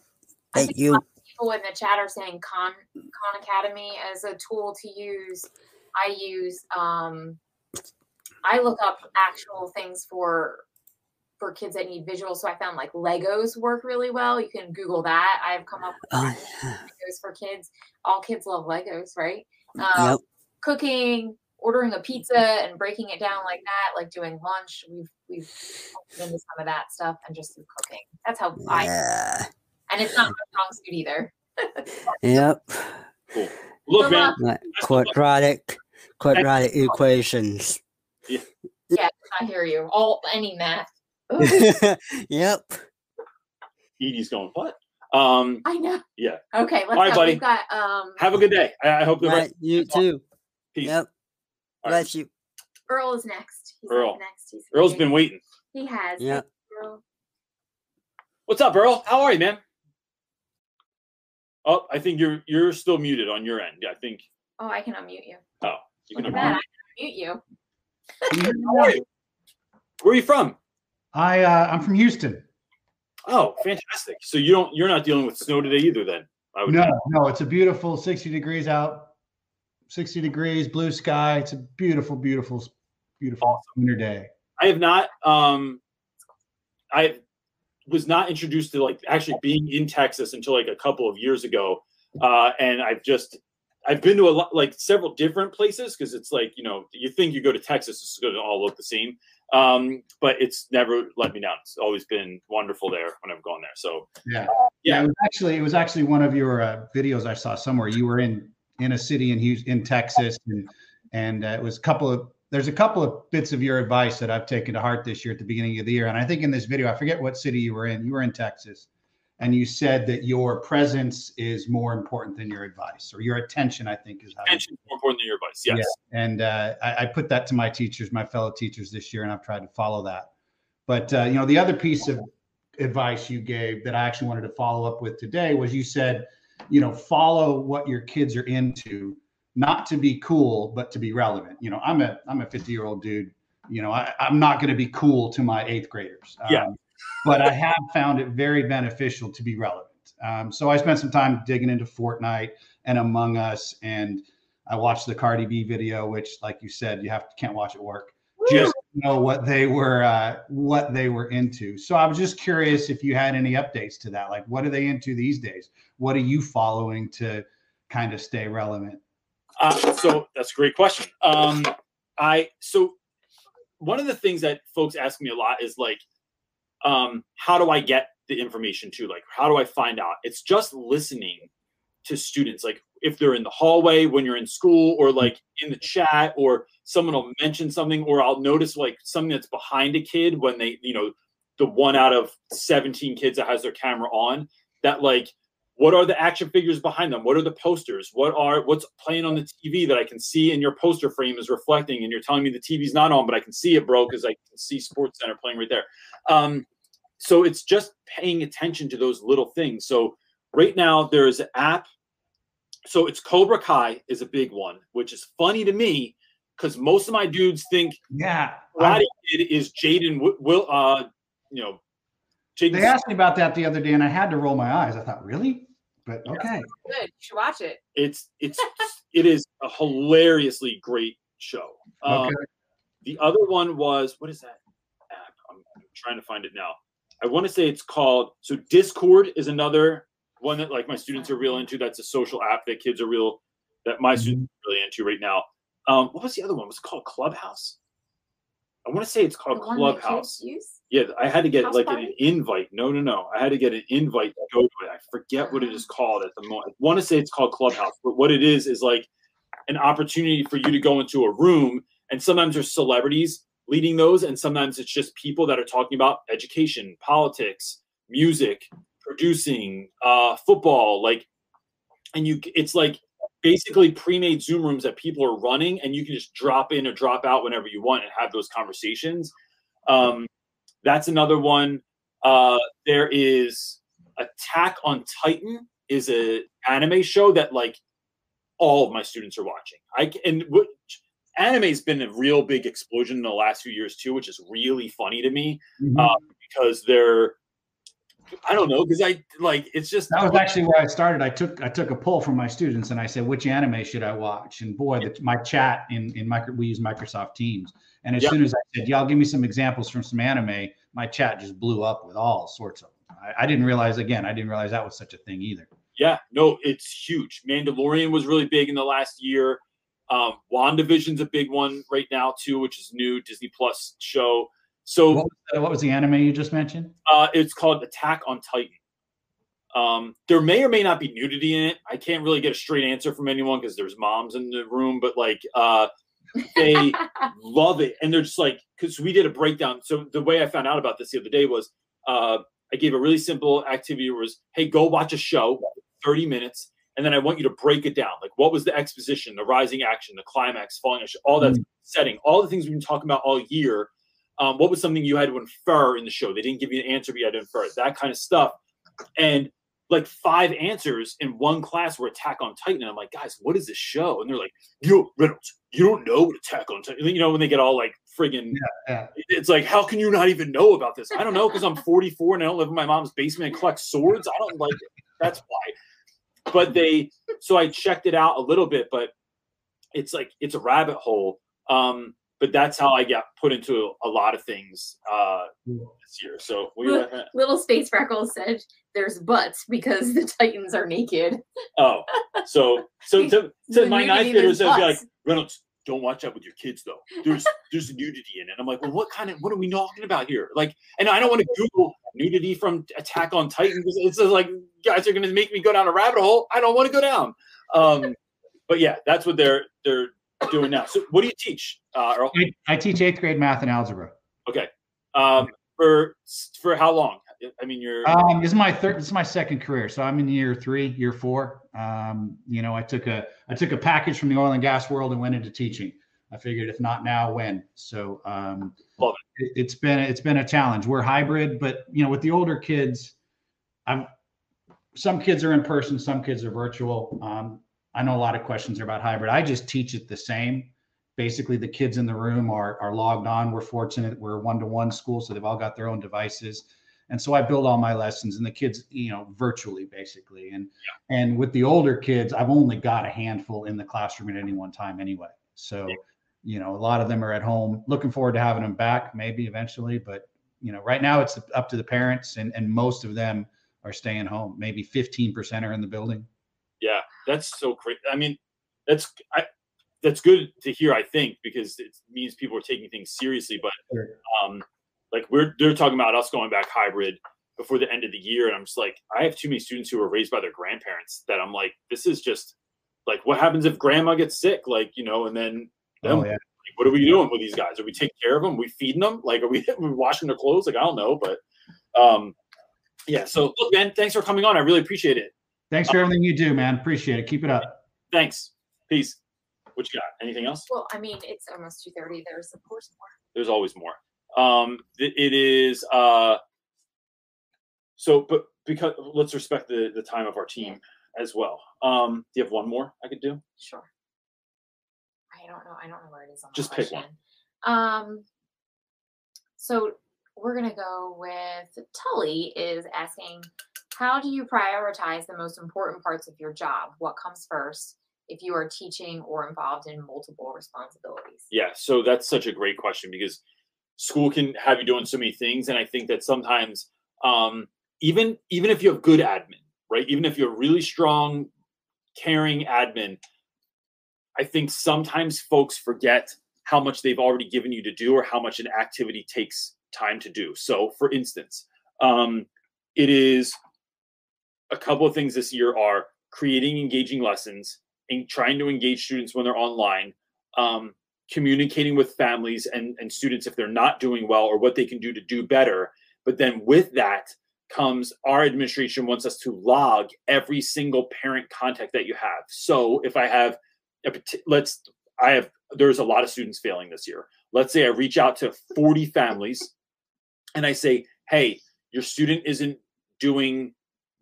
I Thank think you. people in the chat are saying Khan Khan Academy as a tool to use. I use um I look up actual things for for kids that need visual. So I found like Legos work really well. You can Google that. I've come up with Oh, Legos for kids. All kids love Legos, right? Um, yep. Cooking, ordering a pizza and breaking it down like that, like doing lunch. We've we've looked into some of that stuff and just through cooking. That's how I Yeah. and it's not my strong suit either. Yep. cool. Look, man. Like quadratic quadratic equations. Yeah, I hear you. All any math. yep. Edie's going, what? Um, I know. Yeah. Okay, let's Bye, go. buddy. We've got um have a good day. I, I hope the Right, rest. you too. Peace. Yep. All right. Bless you. Earl is next. He's Earl. next. He's Earl's waiting. been waiting. He has. Yeah. What's up, Earl? How are you, man? Oh, I think you're you're still muted on your end. Yeah, I think. Oh, I can unmute you. Oh, you Look can. at that. I can unmute you. How are you? Where are you from? I uh, I'm from Houston. Oh, fantastic. So you don't you're not dealing with snow today either, then? I would No, no, it's a beautiful 60 degrees out, 60 degrees, blue sky. It's a beautiful, beautiful, beautiful winter day. I have not. Um, I was not introduced to like actually being in Texas until like a couple of years ago, uh, and I've just I've been to a lot like several different places because it's like you know you think you go to Texas it's going to all look the same, um, but it's never let me down. It's always been wonderful there when I've gone there. So Yeah. Yeah. It was actually it was actually one of your uh, videos I saw somewhere. You were in in a city in Houston, in Texas, and and uh, it was a couple of there's a couple of bits of your advice that I've taken to heart this year at the beginning of the year. And I think in this video, I forget what city you were in. You were in Texas, and you said that your presence is more important than your advice, or your attention. I think is how. attention more important than your advice. Yes. Yeah. And uh, I, I put that to my teachers, my fellow teachers this year, and I've tried to follow that. But uh, you know, the other piece of advice you gave that I actually wanted to follow up with today was you said, you know, follow what your kids are into, not to be cool, but to be relevant. You know, I'm a I'm a 50 year old dude. You know, I, I'm not going to be cool to my eighth graders. Yeah. But I have found it very beneficial to be relevant. Um, so I spent some time digging into Fortnite and Among Us, and I watched the Cardi B video, which, like you said, you have to can't watch at work. Just know what they were uh, what they were into. So I was just curious if you had any updates to that. Like, what are they into these days? What are you following to kind of stay relevant? Uh, so that's a great question. Um, I so one of the things that folks ask me a lot is like, um, how do I get the information to? Like, how do I find out? It's just listening to students. Like, if they're in the hallway when you're in school, or like in the chat, or someone will mention something, or I'll notice like something that's behind a kid when they, you know, the one out of 17 kids that has their camera on. That like what are the action figures behind them what are the posters what are what's playing on the tv that i can see in your poster frame is reflecting and you're telling me the tv's not on but i can see it bro because i can see sports center playing right there um, so it's just paying attention to those little things so right now there is an app so it's cobra kai is a big one which is funny to me because most of my dudes think Yeah. karate kid is jaden will uh you know Jaden They asked me about that the other day, and I had to roll my eyes. I thought, really? But okay. Good. You should watch it. it's it's it is a hilariously great show. Um, Okay. The other one was what is that app? I'm, I'm trying to find it now. I want to say it's called so Discord is another one that like my students are real into. That's a social app that kids are real that my students are really into right now. Um, what was the other one? Was it called Clubhouse? I want to say it's called Clubhouse. Yeah, I had to get House like an invite. No, no, no. I had to get an invite to go to it. I forget what it is called at the moment. I want to say it's called Clubhouse, but what it is is like an opportunity for you to go into a room, and sometimes there's celebrities leading those, and sometimes it's just people that are talking about education, politics, music, producing, uh, football, like, and you. It's like basically pre-made Zoom rooms that people are running, and you can just drop in or drop out whenever you want and have those conversations. Um, that's another one. Uh, there is Attack on Titan is a anime show that like all of my students are watching. I and what anime's been a real big explosion in the last few years too, which is really funny to me Mhm. uh, because they're I don't know because I like it's just That was actually where I started. I took I took a poll from my students and I said, which anime should I watch? And boy, the, my chat in in micro, we use Microsoft Teams. And as Yeah. soon as I said, y'all give me some examples from some anime, my chat just blew up with all sorts of them. I, I didn't realize again, I didn't realize that was such a thing either. Yeah, no, it's huge. Mandalorian was really big in the last year. Um, WandaVision's a big one right now too, which is new Disney Plus show. So What was, the, what was the anime you just mentioned? uh, it's called Attack on Titan. Um, there may or may not be nudity in it. I can't really get a straight answer from anyone because there's moms in the room, but like uh, they love it, and they're just like because we did a breakdown. So the way I found out about this the other day was uh, I gave a really simple activity it was, hey, go watch a show, 30 minutes, and then I want you to break it down. Like, what was the exposition, the rising action, the climax, falling, action, all that Mm. setting, all the things we've been talking about all year. Um, what was something you had to infer in the show? They didn't give you an answer, but you had to infer it, that kind of stuff. And like five answers in one class were Attack on Titan. And I'm like, guys, what is this show? And they're like, you Reynolds, you don't know what Attack on Titan. You know, when they get all like friggin' yeah. it's like, how can you not even know about this? I don't know because I'm 44 and I don't live in my mom's basement and collect swords. I don't like it. That's why. But they, so I checked it out a little bit, but it's like it's a rabbit hole. Um, but that's how I got put into a lot of things uh, this year. So we Little, little space freckles said there's butts because the Titans are naked. oh, so so to, to my ninth nudity, graders, there's they'd be like, butts. Reynolds, don't watch that with your kids though. There's there's nudity in it. I'm like, well, what kind of what are we talking about here? Like, and I don't want to Google nudity from Attack on Titan because it's just like guys are going to make me go down a rabbit hole. I don't want to go down. Um, but yeah, that's what they're they're doing now. So, what do you teach, uh, Earl? I, I teach eighth grade math and algebra. Okay, um, for for how long? I mean, you're Um, this is my third. This is my second career. So I'm in year three, year four. Um, you know, I took a I took a package from the oil and gas world and went into teaching. I figured if not now, when? So um, Love it, it's been it's been a challenge. We're hybrid, but you know, with the older kids, I'm some kids are in person, some kids are virtual. Um, I know a lot of questions are about hybrid. I just teach it the same. Basically, the kids in the room are are logged on. We're fortunate. We're one to one school, so they've all got their own devices. And so i build all my lessons and the kids you know virtually basically. And and with the older kids i've only got a handful in the classroom at any one time anyway. So you know a lot of them are at home. Looking forward to having them back maybe eventually but you know right now it's up to the parents and and most of them are staying home. Maybe 15% are in the building. Yeah, that's so great. I mean, that's I, that's good to hear. I think because it means people are taking things seriously. But um, like we're they're talking about us going back hybrid before the end of the year, and I'm just like, I have too many students who were raised by their grandparents that I'm like, this is just like, what happens if grandma gets sick? Like, you know, and then Oh, yeah. like, what are we doing with these guys? Are we taking care of them? Are we feeding them? Like, are we, are we washing their clothes? Like, I don't know, but um, yeah. So look, man, thanks for coming on. I really appreciate it. Thanks for everything you do man appreciate it keep it up Thanks. Peace. What you got? Anything else? Well, I mean, it's almost two thirty. There's of course more. There's always more. Um, th- it is uh. So, but because let's respect the the time of our team as well. Um, do you have one more I could do? Sure. I don't know. I don't know where it is on the Just pick question. one. Um. So we're gonna go with Tully is asking, how do you prioritize the most important parts of your job? What comes first if you are teaching or involved in multiple responsibilities? Yeah, so that's such a great question because school can have you doing so many things, and I think that sometimes, um, even even if you have good admin, right? Even if you're a really strong, caring admin, I think sometimes folks forget how much they've already given you to do or how much an activity takes time to do. So, for instance, um, it is a couple of things this year are creating engaging lessons and trying to engage students when they're online um, communicating with families and, and students if they're not doing well or what they can do to do better. But then with that comes our administration wants us to log every single parent contact that you have. So if I have, a, let's, I have, there's a lot of students failing this year. Let's say I reach out to 40 families and I say, hey, your student isn't doing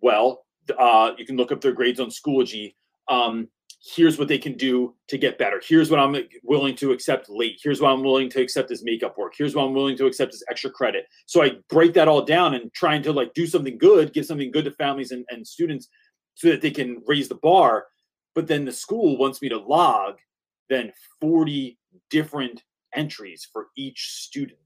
well. Uh, you can look up their grades on Schoology. Um, here's what they can do to get better. Here's what I'm willing to accept late. Here's what I'm willing to accept as makeup work. Here's what I'm willing to accept as extra credit. So I break that all down and trying to like do something good, give something good to families and, and students so that they can raise the bar. But then the school wants me to log then 40 different entries for each student.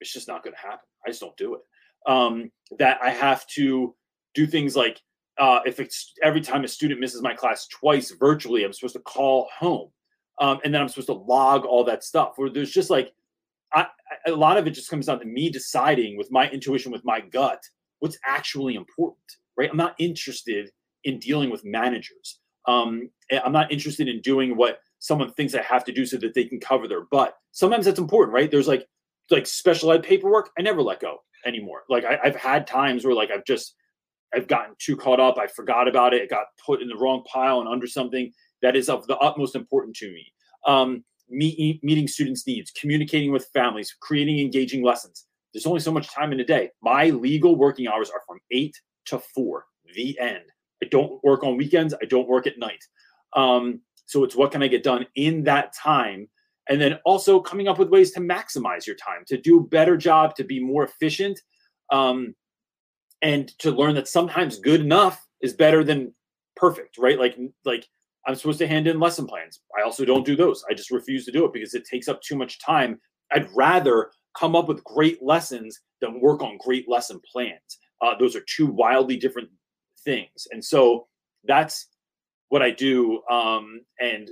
It's just not going to happen. I just don't do it. Um, that I have to do things like uh, if it's every time a student misses my class twice virtually, I'm supposed to call home, um, and then I'm supposed to log all that stuff. Where there's just like I, a lot of it just comes down to me deciding with my intuition, with my gut, what's actually important. Right? I'm not interested in dealing with managers. Um, I'm not interested in doing what someone thinks I have to do so that they can cover their butt. Sometimes that's important, right? There's like like special ed paperwork, I never let go anymore. Like I, I've had times where like I've just I've gotten too caught up. I forgot about it. It got put in the wrong pile and under something that is of the utmost importance to me. Um, meet, meeting students' needs, communicating with families, creating engaging lessons. There's only so much time in a day. My legal working hours are from eight to four, the end. I don't work on weekends. I don't work at night. Um, so it's what can I get done in that time? And then also coming up with ways to maximize your time, to do a better job, to be more efficient. Um, and to learn that sometimes good enough is better than perfect, right? Like like I'm supposed to hand in lesson plans. I also don't do those. I just refuse to do it because it takes up too much time. I'd rather come up with great lessons than work on great lesson plans. Uh, those are two wildly different things, and so that's what I do. Um, and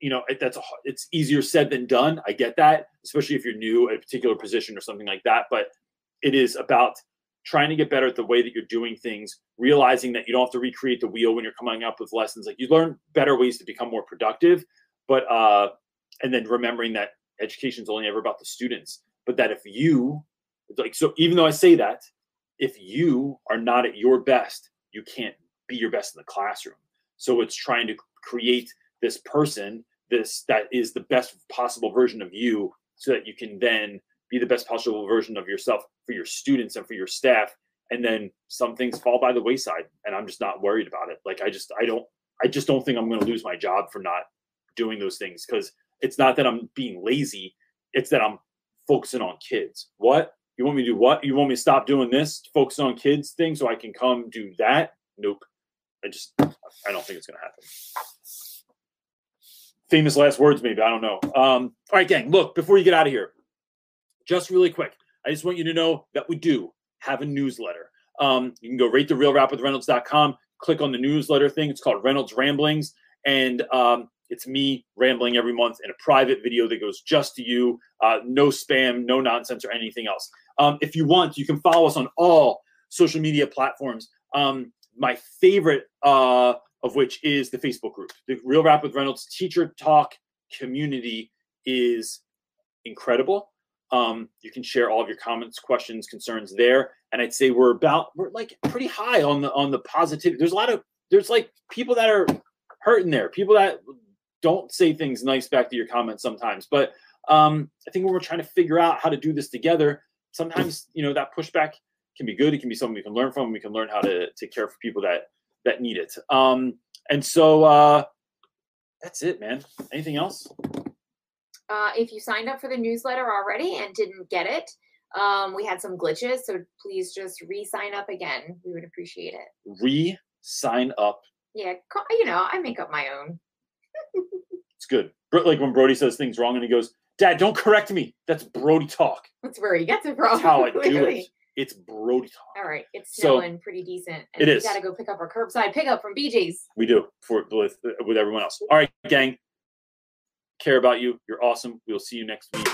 you know, that's a, it's easier said than done. I get that, especially if you're new at a particular position or something like that. But it is about trying to get better at the way that you're doing things, realizing that you don't have to recreate the wheel when you're coming up with lessons. Like you learn better ways to become more productive, but uh, and then remembering that education is only ever about the students, but that if you like, so even though I say that, if you are not at your best, you can't be your best in the classroom. So it's trying to create this person, this that is the best possible version of you, so that you can then be the best possible version of yourself for your students and for your staff and then some things fall by the wayside and i'm just not worried about it. Like i just i don't i just don't think i'm going to lose my job for not doing those things because it's not that i'm being lazy it's that i'm focusing on kids. What? You want me to do what? You want me to stop doing this focus on kids thing so i can come do that? Nope. I just i don't think it's going to happen. Famous last words maybe i don't know. Um all right gang look before you get out of here just really quick, I just want you to know that we do have a newsletter. Um, you can go rate the real rap with Reynolds.com, click on the newsletter thing. It's called Reynolds Ramblings. And um, it's me rambling every month in a private video that goes just to you. Uh, no spam, no nonsense, or anything else. Um, if you want, you can follow us on all social media platforms. Um, my favorite uh, of which is the Facebook group. The Real Rap with Reynolds Teacher Talk community is incredible. Um, you can share all of your comments, questions, concerns there. And I'd say we're about we're like pretty high on the on the positivity. There's a lot of there's like people that are hurting there, people that don't say things nice back to your comments sometimes. But um, I think when we're trying to figure out how to do this together, sometimes you know that pushback can be good. It can be something we can learn from. We can learn how to take care for people that that need it. Um, and so uh, that's it, man. Anything else? Uh, if you signed up for the newsletter already and didn't get it, um, we had some glitches, so please just re-sign up again. We would appreciate it. Re-sign up. Yeah, you know, I make up my own. It's good. Like when Brody says things wrong and he goes, "Dad, don't correct me. That's Brody talk. That's where he gets it from. That's how I do it. It's Brody talk. All right, it's So- snowing pretty decent, It and we is. got to go pick up our curbside pickup from BJ's. We do for with with everyone else. All right, gang. Care about you. You're awesome. We'll see you next week.